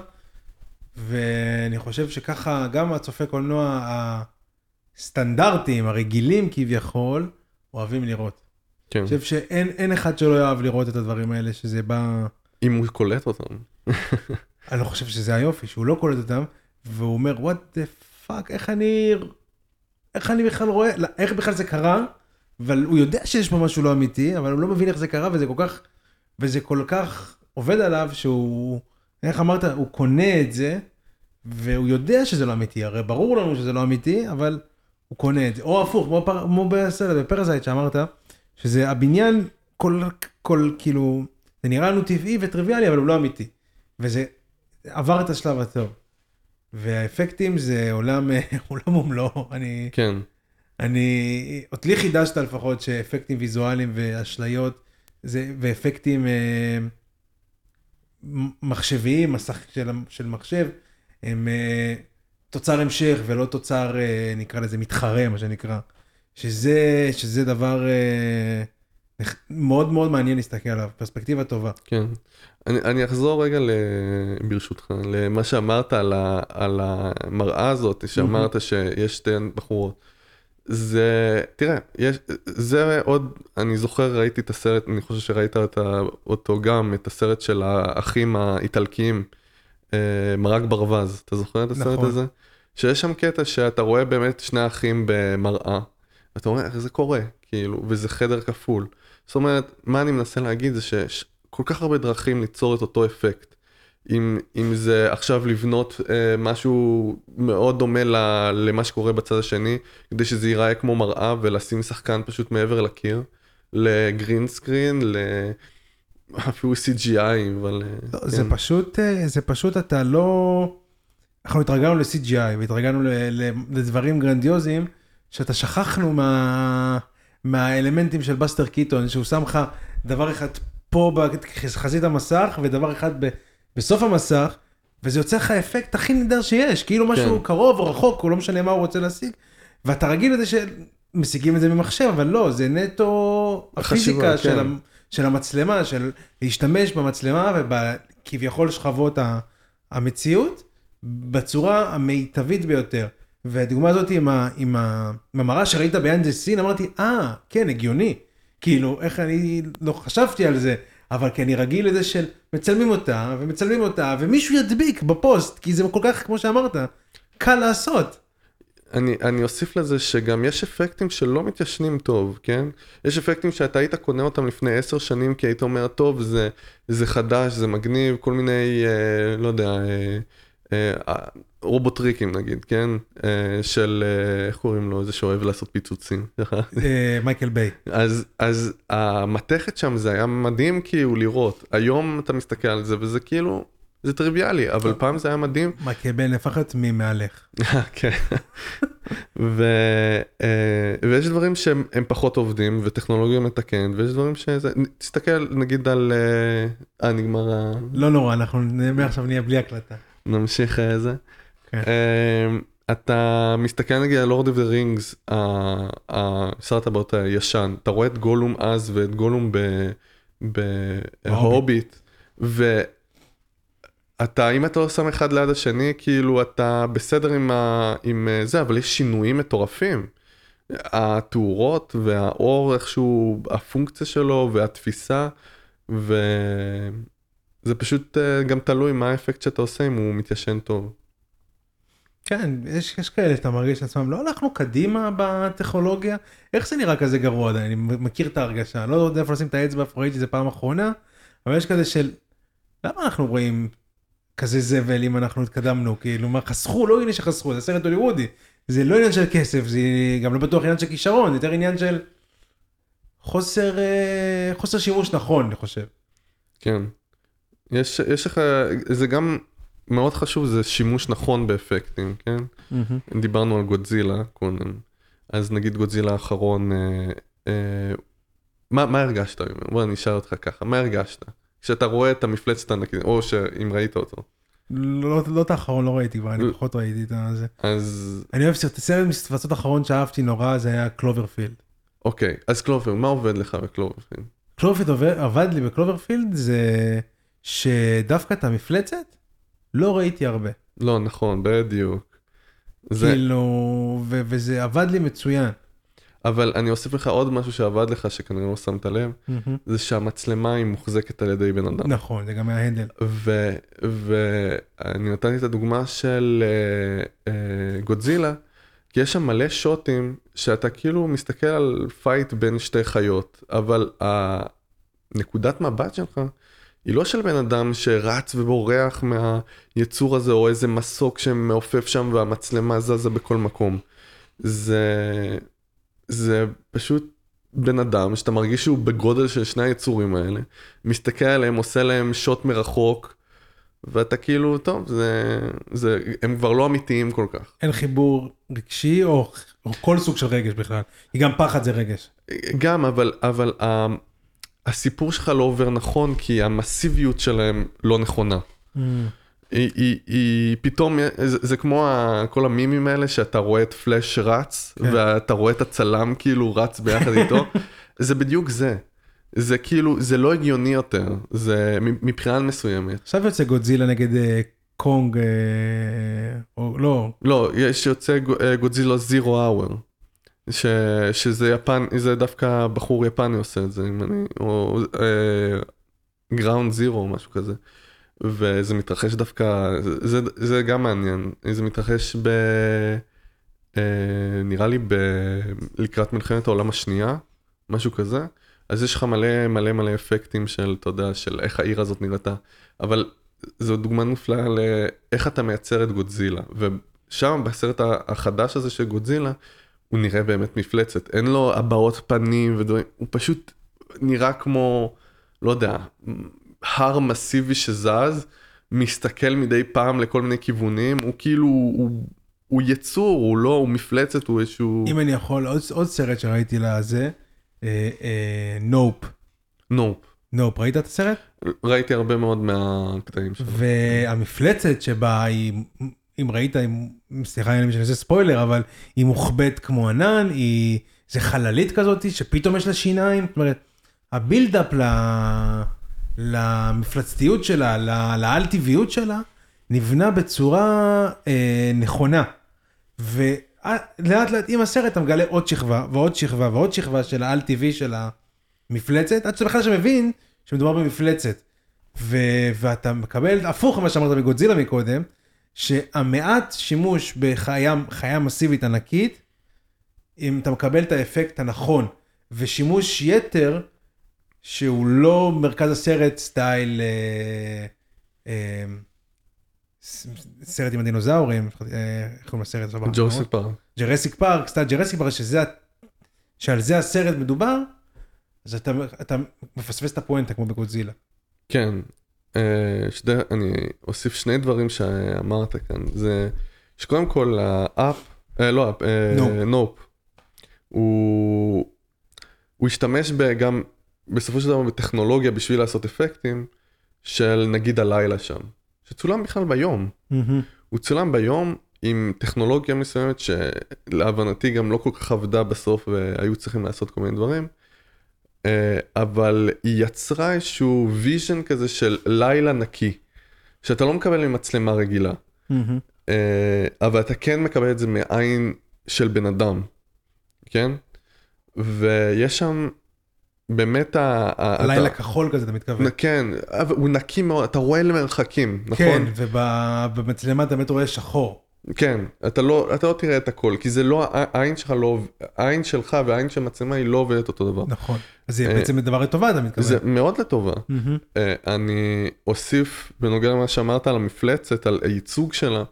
ואני חושב שככה גם הצופי קולנוע הסטנדרטיים, הרגילים כביכול, אוהבים לראות. כן, אני חושב שאין אין אחד שלא יאהב לראות את הדברים האלה, שזה בא... אם הוא קולט אותם. אני לא חושב שזה היופי, שהוא לא קולט אותם, והוא אומר, what the fuck, איך אני... איך אני בכלל רואה, לא, איך בכלל זה קרה, אבל הוא יודע שיש פה משהו לא אמיתי, אבל הוא לא מבין איך זה קרה, וזה כל כך, וזה כל כך עובד עליו, שהוא, איך אמרת, הוא קונה את זה, והוא יודע שזה לא אמיתי, הרי ברור לנו שזה לא אמיתי, אבל הוא קונה את זה. או הפוך, כמו, פר, כמו בסרט, בפרזייט שאמרת, שזה הבניין, כל, כל, כאילו, זה נראה לנו טבעי וטריוויאלי, אבל הוא לא אמיתי. וזה עבר את השלב הטוב. והאפקטים זה עולם, עולם ומלואו, אני, כן, אני, אותי חידשת לפחות שאפקטים ויזואליים ואשליות, זה, ואפקטים אה, מחשביים, מסך של, של מחשב, הם אה, תוצר המשך ולא תוצר, אה, נקרא לזה מתחרה, מה שנקרא. שזה, שזה דבר אה, מאוד מאוד מעניין להסתכל עליו, פרספקטיבה טובה. כן. אני, אני אחזור רגע, ל, ברשותך, למה שאמרת על, ה, על המראה הזאת, שאמרת שיש שתי בחורות. זה, תראה, יש, זה עוד, אני זוכר, ראיתי את הסרט, אני חושב שראית אותה, אותו גם, את הסרט של האחים האיטלקיים, אה, מרק ברווז, אתה זוכר את הסרט נכון. הזה? שיש שם קטע שאתה רואה באמת שני אחים במראה, ואתה אומר איך זה קורה, כאילו, וזה חדר כפול. זאת אומרת, מה אני מנסה להגיד זה שיש כל כך הרבה דרכים ליצור את אותו אפקט. אם, אם זה עכשיו לבנות אה, משהו מאוד דומה ל, למה שקורה בצד השני, כדי שזה ייראה כמו מראה ולשים שחקן פשוט מעבר לקיר, ל green screen, ל... אפילו CGI, אבל... אה, לא, כן. זה פשוט, אה, זה פשוט אתה לא... אנחנו התרגלנו ל-CGI והתרגלנו לדברים גרנדיוזיים, שאתה שכחנו מה... מהאלמנטים של בסטר קיטון, שהוא שם לך דבר אחד פה בחזית המסך ודבר אחד ב... בסוף המסך, וזה יוצא לך אפקט הכי נהדר שיש, כאילו משהו כן. קרוב או רחוק, או לא משנה מה הוא רוצה להשיג, ואתה רגיל לזה שמשיגים את זה ממחשב, אבל לא, זה נטו החשיבה, הפיזיקה של, כן. המ- של המצלמה, של להשתמש במצלמה ובכביכול שכבות ה- המציאות, בצורה המיטבית ביותר. והדוגמה הזאת עם, ה, עם, ה, עם המראה שראית ביאנג'ה סין, אמרתי, אה, כן, הגיוני. כאילו, איך אני לא חשבתי על זה, אבל כי אני רגיל לזה של מצלמים אותה, ומצלמים אותה, ומישהו ידביק בפוסט, כי זה כל כך, כמו שאמרת, קל לעשות. אני, אני אוסיף לזה שגם יש אפקטים שלא מתיישנים טוב, כן? יש אפקטים שאתה היית קונה אותם לפני עשר שנים כי היית אומר, טוב, זה, זה חדש, זה מגניב, כל מיני, אה, לא יודע, אה, רובוטריקים נגיד, כן? אה, של, אה, איך קוראים לו? זה שאוהב לעשות פיצוצים. אה, מייקל ביי. אז, אז המתכת שם זה היה מדהים כאילו לראות. היום אתה מסתכל על זה וזה כאילו, זה טריוויאלי, אבל פעם זה היה מדהים. מייקל ביי נהפך להיות ממהלך. כן. ו, אה, ויש דברים שהם הם פחות עובדים וטכנולוגיה מתקנת ויש דברים שזה, תסתכל נגיד על, אה, אה נגמר ה... לא נורא, אנחנו מעכשיו נהיה בלי הקלטה. נמשיך אה, זה. כן. אה, אתה מסתכל נגיד על Lord of the Rings, הסרט הבאות הישן, אתה רואה את גולום אז ואת גולום בהוביט, ואתה, אם אתה לא שם אחד ליד השני, כאילו אתה בסדר עם, ה, עם אה, זה, אבל יש שינויים מטורפים. התאורות והאור איכשהו, הפונקציה שלו והתפיסה, וזה פשוט אה, גם תלוי מה האפקט שאתה עושה אם הוא מתיישן טוב. כן, יש, יש כאלה שאתה מרגיש לעצמם, לא הלכנו קדימה בטכנולוגיה, איך זה נראה כזה גרוע עדיין, אני מכיר את ההרגשה, לא יודע איפה לשים את האצבע, איפה ראיתי את זה פעם אחרונה, אבל יש כזה של, למה אנחנו רואים כזה זבל אם אנחנו התקדמנו, כאילו מה חסכו, לא עניין שחסכו, זה סרט הוליוודי, זה לא עניין של כסף, זה גם לא בטוח עניין של כישרון, זה יותר עניין של, חוסר, אה, חוסר שימוש נכון, אני חושב. כן. יש, יש לך, זה גם מאוד חשוב, זה שימוש נכון באפקטים, כן? דיברנו על גודזילה קודם, אז נגיד גודזילה האחרון, אה, אה, מה, מה הרגשת ממנו? בוא אני אשאל אותך ככה, מה הרגשת? כשאתה רואה את המפלצת הענקית, או שאם ראית אותו, לא, לא את האחרון, לא ראיתי כבר, אני. פחות ראיתי את זה. אז אני אוהב סרט, סרט מפלצות האחרון שאהבתי נורא, זה היה קלוברפילד. אוקיי, אז קלובר, מה עובד לך בקלוברפילד? קלוברפילד עובד, עבד לי בקלוברפילד זה שדווקא את המפלצת לא ראיתי הרבה. לא, נכון, בדיוק. זה, כאילו, ו- וזה עבד לי מצוין. אבל אני אוסיף לך עוד משהו שעבד לך, שכנראה לא שמת לב, זה שהמצלמה היא מוחזקת על ידי בן אדם. נכון, זה גם היה handheld. ו- ואני נתתי את הדוגמה של אה, אה, גודזילה, כי יש שם מלא שוטים שאתה כאילו מסתכל על fight בין שתי חיות, אבל הנקודת מבט שלך היא לא של בן אדם שרץ ובורח מהיצור הזה, או איזה מסוק שמעופף שם והמצלמה זזה בכל מקום. זה, זה פשוט בן אדם שאתה מרגיש שהוא בגודל של שני היצורים האלה, מסתכל עליהם, עושה להם שוט מרחוק, ואתה כאילו, טוב, זה, זה, הם כבר לא אמיתיים כל כך. אין חיבור רגשי או, או כל סוג של רגש בכלל. כי גם פחד זה רגש. גם, אבל, אבל הסיפור שלך לא עובר נכון, כי המסיביות שלהם לא נכונה. היא, היא, היא פתאום, זה, זה כמו ה, כל המימים האלה שאתה רואה את פלאש רץ, כן. ואתה רואה את הצלם כאילו רץ ביחד איתו, זה בדיוק זה. זה כאילו, זה לא הגיוני יותר, זה מבחינה מסוימת. עכשיו יוצא גודזילה נגד אה, קונג, אה, או לא, לא, יש יוצא אה, גודזילה זירו אאואר. ש, שזה יפן, זה דווקא בחור יפני עושה את זה, אם אני, או גראונד זירו או משהו כזה. וזה מתרחש דווקא, זה, זה, זה גם מעניין, זה מתרחש ב... אה, נראה לי ב... לקראת מלחמת העולם השנייה, משהו כזה. אז יש לך מלא מלא מלא אפקטים של, אתה יודע, של איך העיר הזאת נראתה. אבל זו דוגמה נפלאה לאיך אתה מייצר את גודזילה. ושם בסרט החדש הזה של גודזילה, הוא נראה באמת מפלצת. אין לו הבעות פנים ודברים, הוא פשוט נראה כמו, לא יודע, הר מסיבי שזז, מסתכל מדי פעם לכל מיני כיוונים, הוא כאילו, הוא, הוא יצור, הוא לא, הוא מפלצת, הוא איזשהו... אם אני יכול, עוד, עוד סרט שראיתי לזה, אה, אה, נופ. Nope. Nope, ראית את הסרט? ראיתי הרבה מאוד מהקטעים שלו. והמפלצת שבה היא, אם ראית, אם, סליחה אם אני עושה ספוילר, אבל היא מוחבאת כמו ענן, היא, זה חללית כזאת שפתאום יש לה שיניים, זאת אומרת, ה buildup ל, למפלצתיות שלה, ל- לאל טבעיות שלה, נבנה בצורה אה, נכונה. ולאט לאט עם הסרט אתה מגלה עוד שכבה ועוד שכבה ועוד שכבה של האל טבעי של המפלצת, עד שאתה בכלל שמבין שמדובר במפלצת. ו- ואתה מקבל הפוך ממה שאמרת בגודזילה מקודם, שהמעט שימוש בחיה חיה מסיבית ענקית, אם אתה מקבל את האפקט הנכון, ושימוש יתר, שהוא לא מרכז הסרט סטייל אה, אה, סרט עם הדינוזאורים, אה, איך קוראים לסרט? הזה? Jurassic Park. Jurassic Park, סטייל Jurassic Park, שזה, שעל זה הסרט מדובר, אז אתה, אתה מפספס את הפואנטה כמו בגודזילה. כן. אה, שני, אני אוסיף שני דברים שאמרת כאן. זה שקודם כל האפ, אה, לא אפ, אה, נופ. הוא, הוא השתמש גם בסופו של דבר בטכנולוגיה בשביל לעשות אפקטים של נגיד הלילה שם, שצולם בכלל ביום. הוא צולם ביום עם טכנולוגיה מסוימת שלהבנתי גם לא כל כך עבדה בסוף והיו צריכים לעשות כל מיני דברים. אה, אבל היא יצרה איזשהו vision כזה של לילה נקי, שאתה לא מקבל ממצלמה רגילה, אה, אבל אתה כן מקבל את זה מעין של בן אדם, כן? ויש שם באמת ה... לילה אתה- כחול כזה אתה מתכוון. כן, הוא נקי מאוד, אתה רואה למרחקים, נכון? כן, ובמצלמה אתה באמת רואה שחור. כן, אתה לא, אתה לא תראה את הכל, כי זה לא, העין שלך לא, העין שלך והעין של המצלמה היא לא עובדת אותו דבר. נכון. אז זה אה, בעצם דבר לטובה אתה מתכוון. זה מאוד לטובה. אה, אני אוסיף בנוגע למה שאמרת על המפלצת, על הייצוג שלה,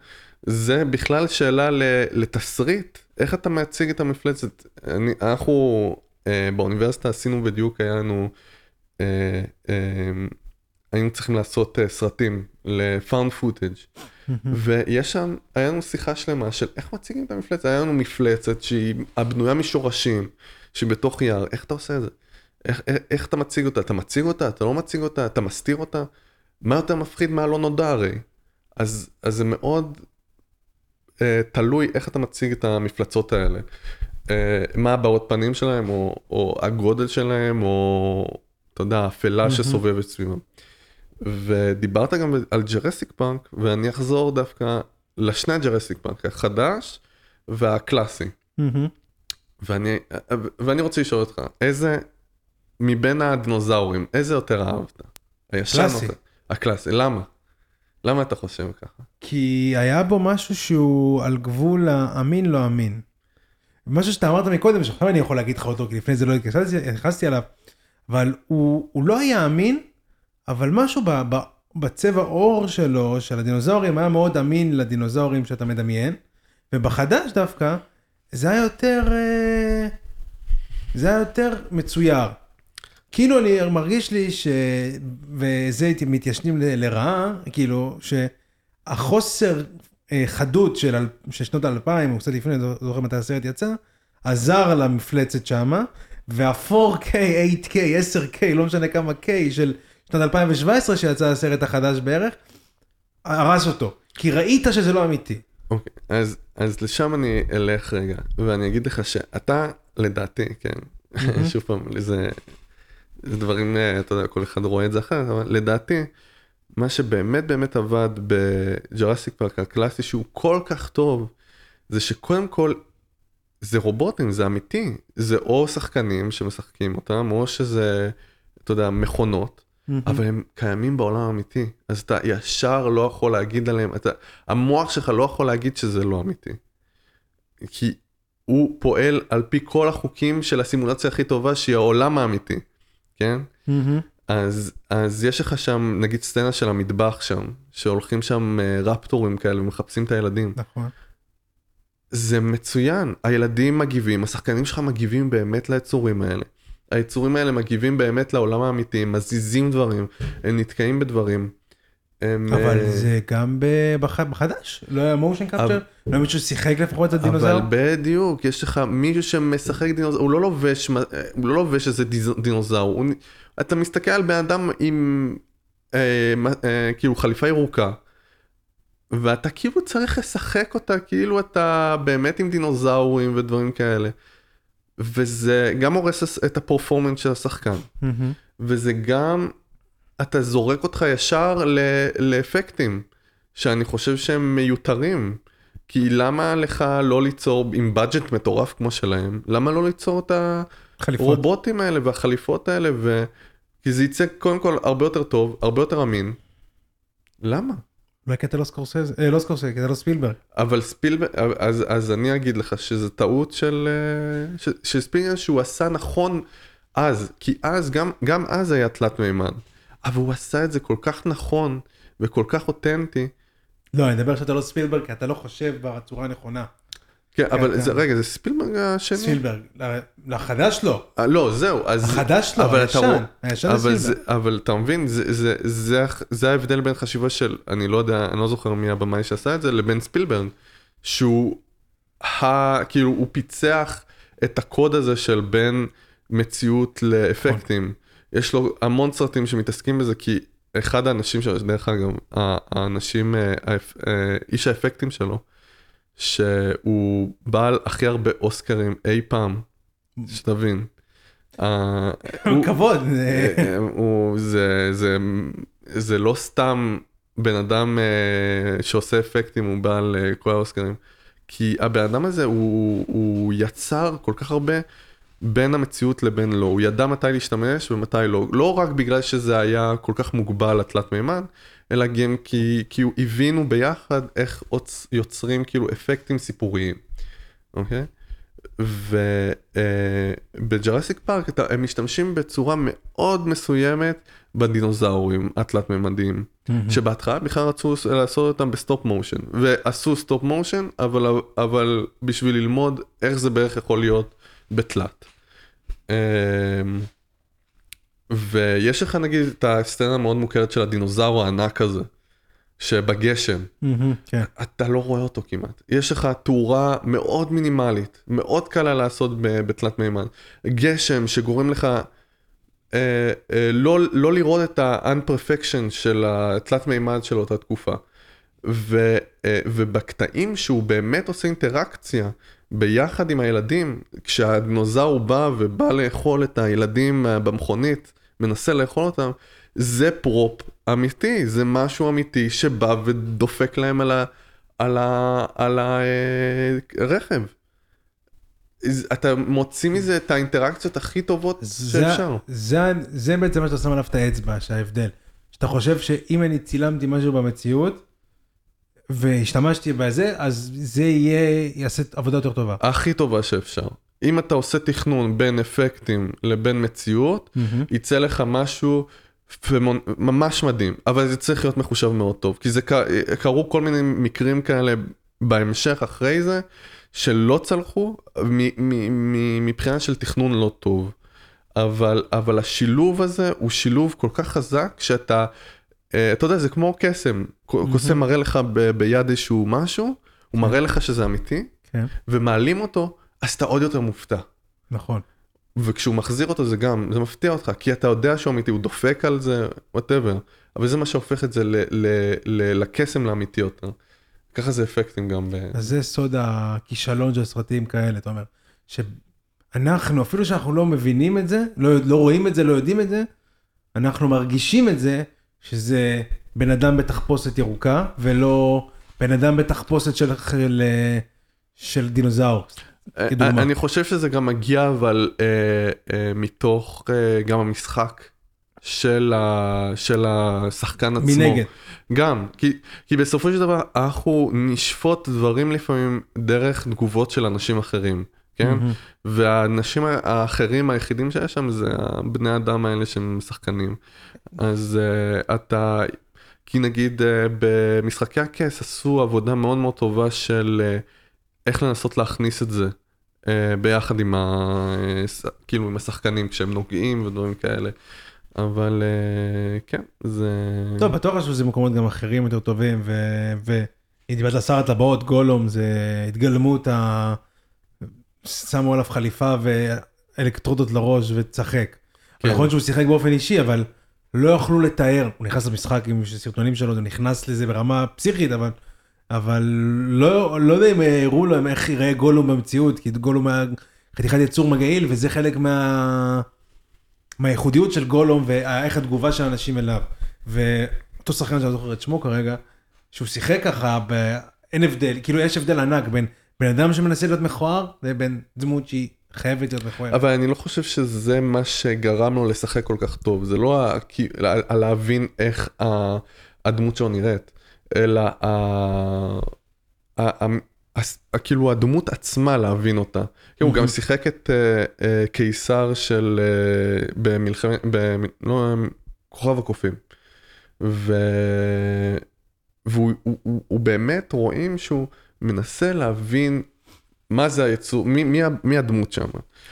זה בכלל שאלה לתסריט, איך אתה מציג את המפלצת. אני, אנחנו אה, באוניברסיטה עשינו בדיוק, היה לנו, אה, אה, היינו צריכים לעשות אה, סרטים ל-found footage. ויש שם, היה לנו שיחה שלמה של איך מציגים את המפלצת, היה לנו מפלצת שהיא הבנויה משורשים, שהיא בתוך יער, איך אתה עושה את זה? איך, איך, איך אתה מציג אותה? אתה מציג אותה? אתה לא מציג אותה? אתה מסתיר אותה? מה יותר מפחיד מהלא נודע הרי? אז, אז זה מאוד אה, תלוי איך אתה מציג את המפלצות האלה. אה, מה הבעות פנים שלהם, או, או הגודל שלהם, או אתה יודע, האפלה שסובבת סביבם. ודיברת גם על ג'רסיק פארק, ואני אחזור דווקא לשני הג'רסיק פארק, החדש והקלאסי. מהמם. ואני, ואני רוצה לשאול אותך, איזה, מבין הדינוזאורים, איזה יותר אהבת? הישן קלאסי. או... הקלאסי, למה? למה אתה חושב ככה? כי היה בו משהו שהוא על גבול האמין לא אמין. משהו שאתה אמרת מקודם, שעכשיו אני יכול להגיד לך אותו, כי לפני זה לא התייחסתי התייחסתי אליו, אבל הוא, הוא לא היה אמין, אבל משהו ב, ב, בצבע עור שלו, של הדינוזאורים, היה מאוד אמין לדינוזאורים שאתה מדמיין, ובחדש דווקא, זה היה יותר, אה, זה היה יותר מצויר. כאילו אני מרגיש לי ש... וזה הייתי מתיישנים ל- לרעה, כאילו, שהחוסר אה, חדות של, אל- של שנות האלפיים, או קצת לפני, אני לא זוכר מתי הסרט יצא, עזר למפלצת שמה, וה-4K, 8K, 10K, לא משנה כמה K של שנת 2017 שיצא הסרט החדש בערך, הרס אותו. כי ראית שזה לא אמיתי. אוקיי, אז, אז לשם אני אלך רגע, ואני אגיד לך שאתה, לדעתי, כן, שוב פעם, זה, זה דברים, אה, אתה יודע, כל אחד רואה את זה אחרת, אבל לדעתי, מה שבאמת באמת עבד בג'רסיק פארק הקלאסי, שהוא כל כך טוב, זה שקודם כל, זה רובוטים, זה אמיתי, זה או שחקנים שמשחקים אותם, או שזה, אתה יודע, מכונות. אבל הם קיימים בעולם האמיתי, אז אתה ישר לא יכול להגיד עליהם, אתה, המוח שלך לא יכול להגיד שזה לא אמיתי. כי הוא פועל על פי כל החוקים של הסימולציה הכי טובה שהיא העולם האמיתי, כן? מהמם. אז, אז יש לך שם נגיד סצנה של המטבח שם, שהולכים שם אה, רפטורים כאלה ומחפשים את הילדים. נכון. זה מצוין, הילדים מגיבים, השחקנים שלך מגיבים באמת ליצורים האלה. היצורים האלה מגיבים באמת לעולם האמיתי, הם מזיזים דברים, הם נתקעים בדברים. הם, אבל אה, זה גם בח- בחדש, לא היה מושן קפצ'ר, לא היה מישהו שיחק לפחות את הדינוזאור. אבל בדיוק, יש לך מישהו שמשחק דינוזאור, הוא לא לובש, מ- הוא לא לובש איזה דינוזאור, הוא, אתה מסתכל על בן אדם עם אה, אה, כאילו חליפה ירוקה, ואתה כאילו צריך לשחק אותה כאילו אתה באמת עם דינוזאורים ודברים כאלה. וזה גם הורס את הפרפורמנס של השחקן, מהמם. וזה גם, אתה זורק אותך ישר ל- לאפקטים, שאני חושב שהם מיותרים. כי למה לך לא ליצור, עם בדג'ט מטורף כמו שלהם, למה לא ליצור את. הרובוטים האלה והחליפות האלה, ו... כי זה יצא קודם כל הרבה יותר טוב, הרבה יותר אמין. למה? אולי כי אתה לא סקורסז, אה, לא סקורסז, כי אתה לא ספילברג. אבל ספילברג, אז, אז אני אגיד לך שזה טעות של, אה, ש, של ספילברג שהוא עשה נכון אז, כי אז, גם, גם אז היה תלת מימד, אבל הוא עשה את זה כל כך נכון וכל כך אותנטי. לא, אני מדבר שאתה לא ספילברג, כי אתה לא חושב בצורה הנכונה. כן, אבל כן. זה, רגע, זה ספילברג השני? ספילברג. לחדש לא. לא, זהו, אז... החדש לא, הישן. הישן אבל, זה. אבל אתה מבין, זה, זה, זה, הח- זה ההבדל בין חשיבה של, אני לא יודע, אני לא זוכר מי הבמאי שעשה את זה, לבין ספילברג, שהוא, כאילו, הוא פיצח את הקוד הזה של בין מציאות לאפקטים. יש לו המון סרטים שמתעסקים בזה, כי אחד האנשים שלו, דרך אגב, האנשים, אה, אה, איש האפקטים שלו, שהוא בעל הכי הרבה אוסקרים אי פעם, שתבין. אה, כבוד. אה, אה, זה, לא סתם בן אדם שעושה אפקטים, הוא בעל כל האוסקרים. כי הבן אדם הזה, הוא, הוא יצר כל כך הרבה בין המציאות לבין לא. הוא ידע מתי להשתמש ומתי לא. לא רק בגלל שזה היה כל כך מוגבל לתלת מימד, אלא גם כי, כי הוא הבינו ביחד איך עוצ- יוצרים כאילו אפקטים סיפוריים. אוקיי? ובג'רסיק פארק אתה- הם משתמשים בצורה מאוד מסוימת בדינוזאורים התלת מימדיים שבהתחלה בכלל רצו לעשות אותם ב stop motion ועשו stop motion אבל אבל בשביל ללמוד איך זה בערך יכול להיות בתלת. ויש לך נגיד את הסצנה המאוד מוכרת של הדינוזאור הענק הזה, שבגשם, מהמם, כן. אתה לא רואה אותו כמעט. יש לך תאורה מאוד מינימלית, מאוד קלה לעשות בתלת מימד. גשם שגורם לך אה, אה, לא, לא לראות את ה-unperfection של התלת מימד של אותה תקופה. ו, אה, ובקטעים שהוא באמת עושה אינטראקציה ביחד עם הילדים, כשהדינוזאור בא ובא לאכול את הילדים אה, במכונית, מנסה לאכול אותם, זה פרופ אמיתי, זה משהו אמיתי שבא ודופק להם על, ה, על, ה, על הרכב. אתה מוציא מזה את האינטראקציות הכי טובות זה, שאפשר. זה, זה בעצם מה שאתה שם עליו את האצבע, שההבדל. שאתה חושב שאם אני צילמתי משהו במציאות, והשתמשתי בזה, אז זה יהיה, יעשה עבודה יותר טובה. הכי טובה שאפשר. אם אתה עושה תכנון בין אפקטים לבין מציאות, יצא לך משהו פמונ... ממש מדהים, אבל זה צריך להיות מחושב מאוד טוב, כי זה ק... קרו כל מיני מקרים כאלה בהמשך אחרי זה, שלא צלחו מ... מ... מ... מבחינה של תכנון לא טוב. אבל, אבל השילוב הזה הוא שילוב כל כך חזק שאתה, אה, אתה יודע, זה כמו קסם, קוסם מראה לך ב... ביד איזשהו משהו, הוא מראה לך שזה אמיתי, כן, ומעלים אותו, אז אתה עוד יותר מופתע. נכון. וכשהוא מחזיר אותו זה גם, זה מפתיע אותך, כי אתה יודע שהוא אמיתי, הוא דופק על זה, whatever. אבל זה מה שהופך את זה ל- ל- ל- לקסם לאמיתי יותר. ככה זה אפקטים גם ב... אז זה סוד הכישלון של סרטים כאלה, אתה אומר. שאנחנו, אפילו שאנחנו לא מבינים את זה, לא, לא רואים את זה, לא יודעים את זה, אנחנו מרגישים את זה, שזה בן אדם בתחפושת ירוקה, ולא בן אדם בתחפושת של, של, של דינוזאור. כדוגמה. אה, אני חושב שזה גם מגיע אבל אה, אה, מתוך אה, גם המשחק של, ה, של השחקן עצמו. מנגד. גם, כי, כי בסופו של דבר אנחנו נשפוט דברים לפעמים דרך תגובות של אנשים אחרים, כן? מהמם. והאנשים האחרים היחידים שיש שם זה הבני אדם האלה שהם שחקנים. אז uh, אתה, כי נגיד uh, במשחקי הכס עשו עבודה מאוד מאוד טובה של uh, איך לנסות להכניס את זה uh, ביחד עם, ה, uh, כאילו עם השחקנים כשהם נוגעים ודברים כאלה. אבל uh, כן, זה... טוב, בטוח שזה מקומות גם אחרים יותר טובים, ו... ו... אם דיברת על שר הטבעות, גולום זה התגלמות ה... שמו עליו חליפה ואלקטרודות לראש ותשחק. כן. נכון שהוא שיחק באופן אישי, אבל לא יכלו לתאר, הוא נכנס למשחק עם סרטונים שלו, הוא נכנס לזה ברמה פסיכית, אבל, אבל לא, לא יודע אם הראו להם איך ייראה גולום במציאות, כי גולום היה חתיכת יצור מגעיל, וזה חלק מה... מהייחודיות של גולום ואיך התגובה של האנשים אליו. ואותו שחקן שאני לא זוכר את שמו כרגע, שהוא שיחק ככה, ב... אין הבדל, כאילו יש הבדל ענק בין בן אדם שמנסה להיות מכוער, לבין דמות שהיא חייבת להיות מכוערת. אבל אני לא חושב שזה מה שגרם לו לשחק כל כך טוב, זה לא ה- להבין איך ה- הדמות שלו נראית, אלא כאילו הדמות עצמה להבין אותה. הוא גם שיחק את אה, אה, קיסר של אה, במלחמת, במ- לא, כוכב הקופים. והוא הוא, הוא, הוא באמת רואים שהוא מנסה להבין מה זה היצור, מי, מי, מי הדמות שם.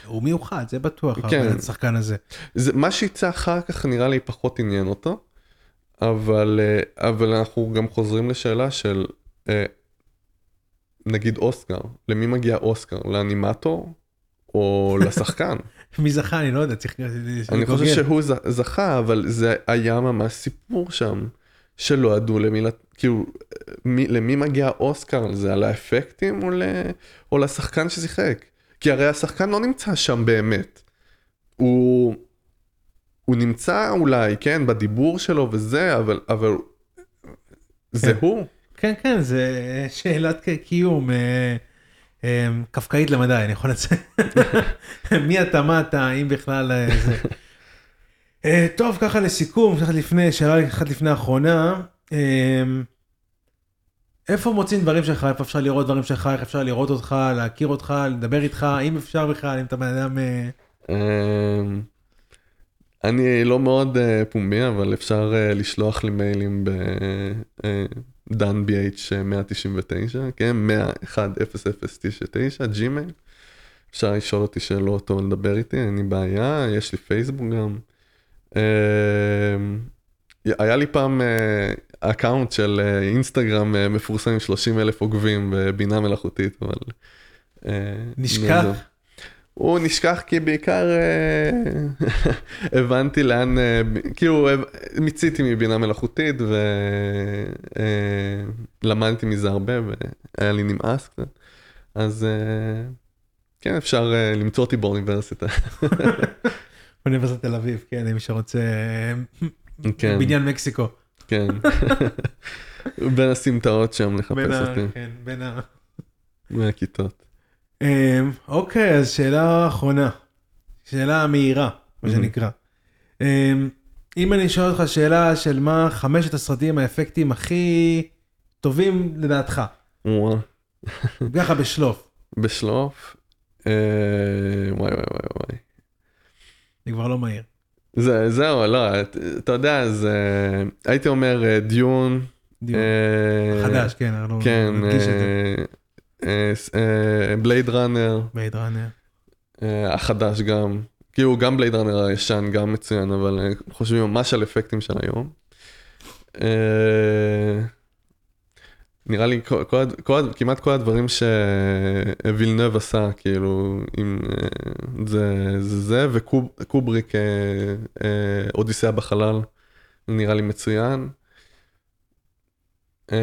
הוא מיוחד, זה בטוח, כן. השחקן הזה. זה, מה שיצא אחר כך נראה לי פחות עניין אותו, אבל, אה, אבל אנחנו גם חוזרים לשאלה של אה, נגיד אוסקר, למי מגיע אוסקר? לאנימטור או לשחקן? מי זכה, אני לא יודע, צריך... אני חושב שהוא זכה, אבל זה היה ממש סיפור שם, שלא ידעו למי, כאילו, מי, למי מגיע אוסקר על זה, על האפקטים או, ל, או לשחקן ששיחק? כי הרי השחקן לא נמצא שם באמת. הוא, הוא נמצא אולי, כן, בדיבור שלו וזה, אבל, אבל זה כן. הוא. כן, כן, זה שאלת קיום אה, אה, קפקאית למדי, אני יכול לציין. מי אתה, מה אתה, אם בכלל אה, זה. אה, טוב, ככה לסיכום, לפני, שאלה אחת לפני האחרונה. אה, איפה מוצאים דברים שלך, איפה אפשר לראות דברים שלך, איך אפשר לראות אותך, להכיר אותך, לדבר איתך, אם אפשר בכלל, אם אתה בן אדם... אה, אני לא מאוד אה, פומבי, אבל אפשר אה, לשלוח לי מיילים בדן BH 199, כן, 1010099, ג'ימייל. אפשר לשאול אותי שאלות או לדבר איתי, אין לי בעיה, יש לי פייסבוק גם. אה, היה לי פעם אה, account של אה, אינסטגרם אה, מפורסם עם 30 אלף עוקבים בבינה מלאכותית, אבל... אה, נשכח? הוא נשכח כי בעיקר אה, הבנתי לאן, אה, כאילו אה, מיציתי מבינה מלאכותית ולמדתי מזה הרבה והיה לי נמאס קצת. אז כן, אפשר למצוא אותי באוניברסיטה. אוניברסיטת תל אביב, כן, מי שרוצה, כן, בניין מקסיקו. כן. בין הסמטאות שם לחפש אותי, כן, בין ה... מהכיתות. אמ, אוקיי, אז שאלה אחרונה. שאלה מהירה, מה. שנקרא. אמ, אם אני שואל אותך שאלה של מה חמשת הסרטים האפקטיים הכי טובים לדעתך. ככה בשלוף, בשלוף, אה, וואי וואי וואי וואי. אני כבר לא מהיר. זה, זהו, לא, את- אתה יודע, זה, הייתי אומר אה, דיון. דיון. אה, חדש, כן, אנחנו כן. בלייד ראנר, בייד ראנר. החדש גם, כאילו גם בלייד ראנר הישן גם מצוין, אבל אה, חושבים ממש על אפקטים של היום. אה, נראה לי כל, כל, כל, כמעט כל הדברים שווילנב עשה, כאילו, עם אה, זה, זה, זה וקובריק, אה, אה, אודיסאה בחלל, נראה לי מצוין. אה,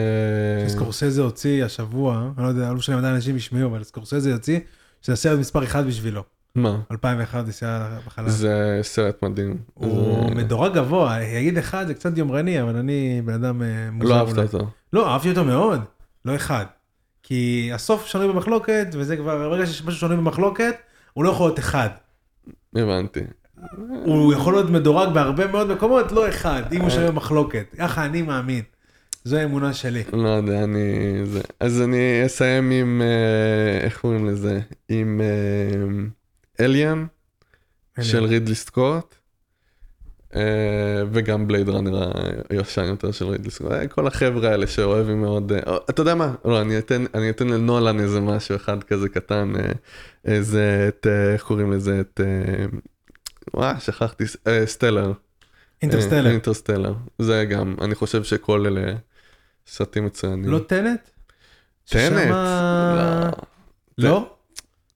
סקורסזה הוציא השבוע, אני לא יודע, לא משנה מתי אנשים ישמעו, אבל סקורסזה יוציא, שזה הסרט מספר אחד בשבילו. מה? 2001 נסיעה בחלל. זה סרט מדהים. הוא זה- מדורג גבוה, יגיד אחד זה קצת יומרני, אבל אני בן אדם אה, מוזר. לא אהבת. אותו. לא, אהבתי אותו מאוד, לא אחד. כי הסוף שנוי במחלוקת, וזה כבר, ברגע שיש משהו שנוי במחלוקת, הוא לא יכול להיות אחד. הבנתי. הוא יכול להיות מדורג בהרבה מאוד מקומות, לא אחד, אם הוא שנוי במחלוקת. ככה אני מאמין. זו האמונה שלי. לא יודע, אני... זה... אז אני אסיים עם... אה, איך קוראים לזה? עם אליאן של רידלי סקוט. אה, וגם בלייד ראנר הישן יותר של רידלי סקוט. אה, כל החבר'ה האלה שאוהבים מאוד... אה, אתה יודע מה? לא, אני אתן, אני אתן לנולן איזה משהו אחד כזה קטן. אה, איזה... את... אה, איך קוראים לזה? את... אה, וואי, שכחתי. אה, סטלר. אינטרסטלר. אה, אינטרסטלר. זה גם, אני חושב שכל אלה סרטים מצוינים. לא טנט? טנט? לא. לא?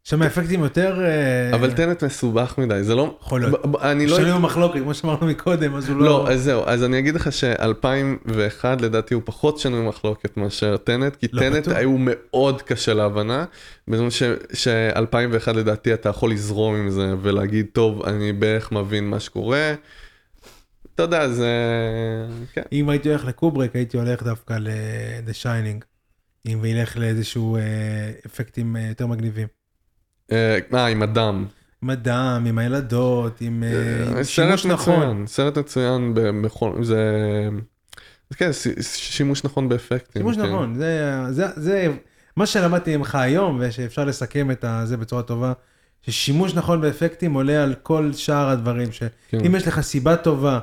שם האפקטים יותר... אה, אבל טנט מסובך מדי, זה לא... יכול להיות. אני לא... שנוי במחלוקת, כמו שאמרנו מקודם, אז הוא לא... לא, אז זהו, אז אני אגיד לך ש-2001 לדעתי הוא פחות שנוי מחלוקת מאשר טנט, כי לא טנט. היו מאוד קשה להבנה, בזמן ש-2001 לדעתי אתה יכול לזרום עם זה ולהגיד, טוב, אני בערך מבין מה שקורה. אתה יודע, זה... כן. אם הייתי הולך לקובריק, הייתי הולך דווקא ל-The Shining. אם וילך לאיזשהו אה, אפקטים אה, יותר מגניבים. אה, אה, עם הדם. עם הדם, עם הילדות, עם שימוש נכון. סרט מצוין בכל, זה, כן, שימוש נכון באפקטים. שימוש כן. נכון, זה, זה, זה מה שלמדתי ממך היום, ושאפשר לסכם את זה בצורה טובה, ששימוש נכון באפקטים עולה על כל שאר הדברים, שאם כן. יש לך סיבה טובה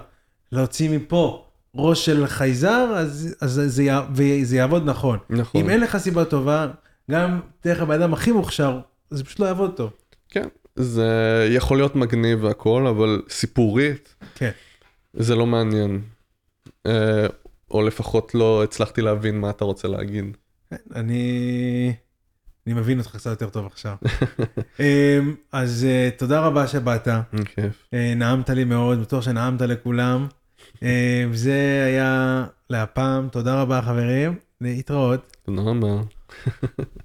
להוציא מפה ראש של חייזר, אז, אז זה, יע- וזה יעבוד נכון. נכון, אם אין לך סיבה טובה, גם דרך הבן אדם הכי מוכשר, זה פשוט לא יעבוד טוב. כן, זה יכול להיות מגניב והכל, אבל סיפורית, כן. זה לא מעניין. אה, או לפחות לא הצלחתי להבין מה אתה רוצה להגיד. כן, אני, אני מבין אותך קצת יותר טוב עכשיו. אמ, אז אה, תודה רבה שבאת. אה, נעמת לי מאוד, בטוח שנעמת לכולם. אה, זה היה להפעם, תודה רבה חברים, להתראות. תודה רבה.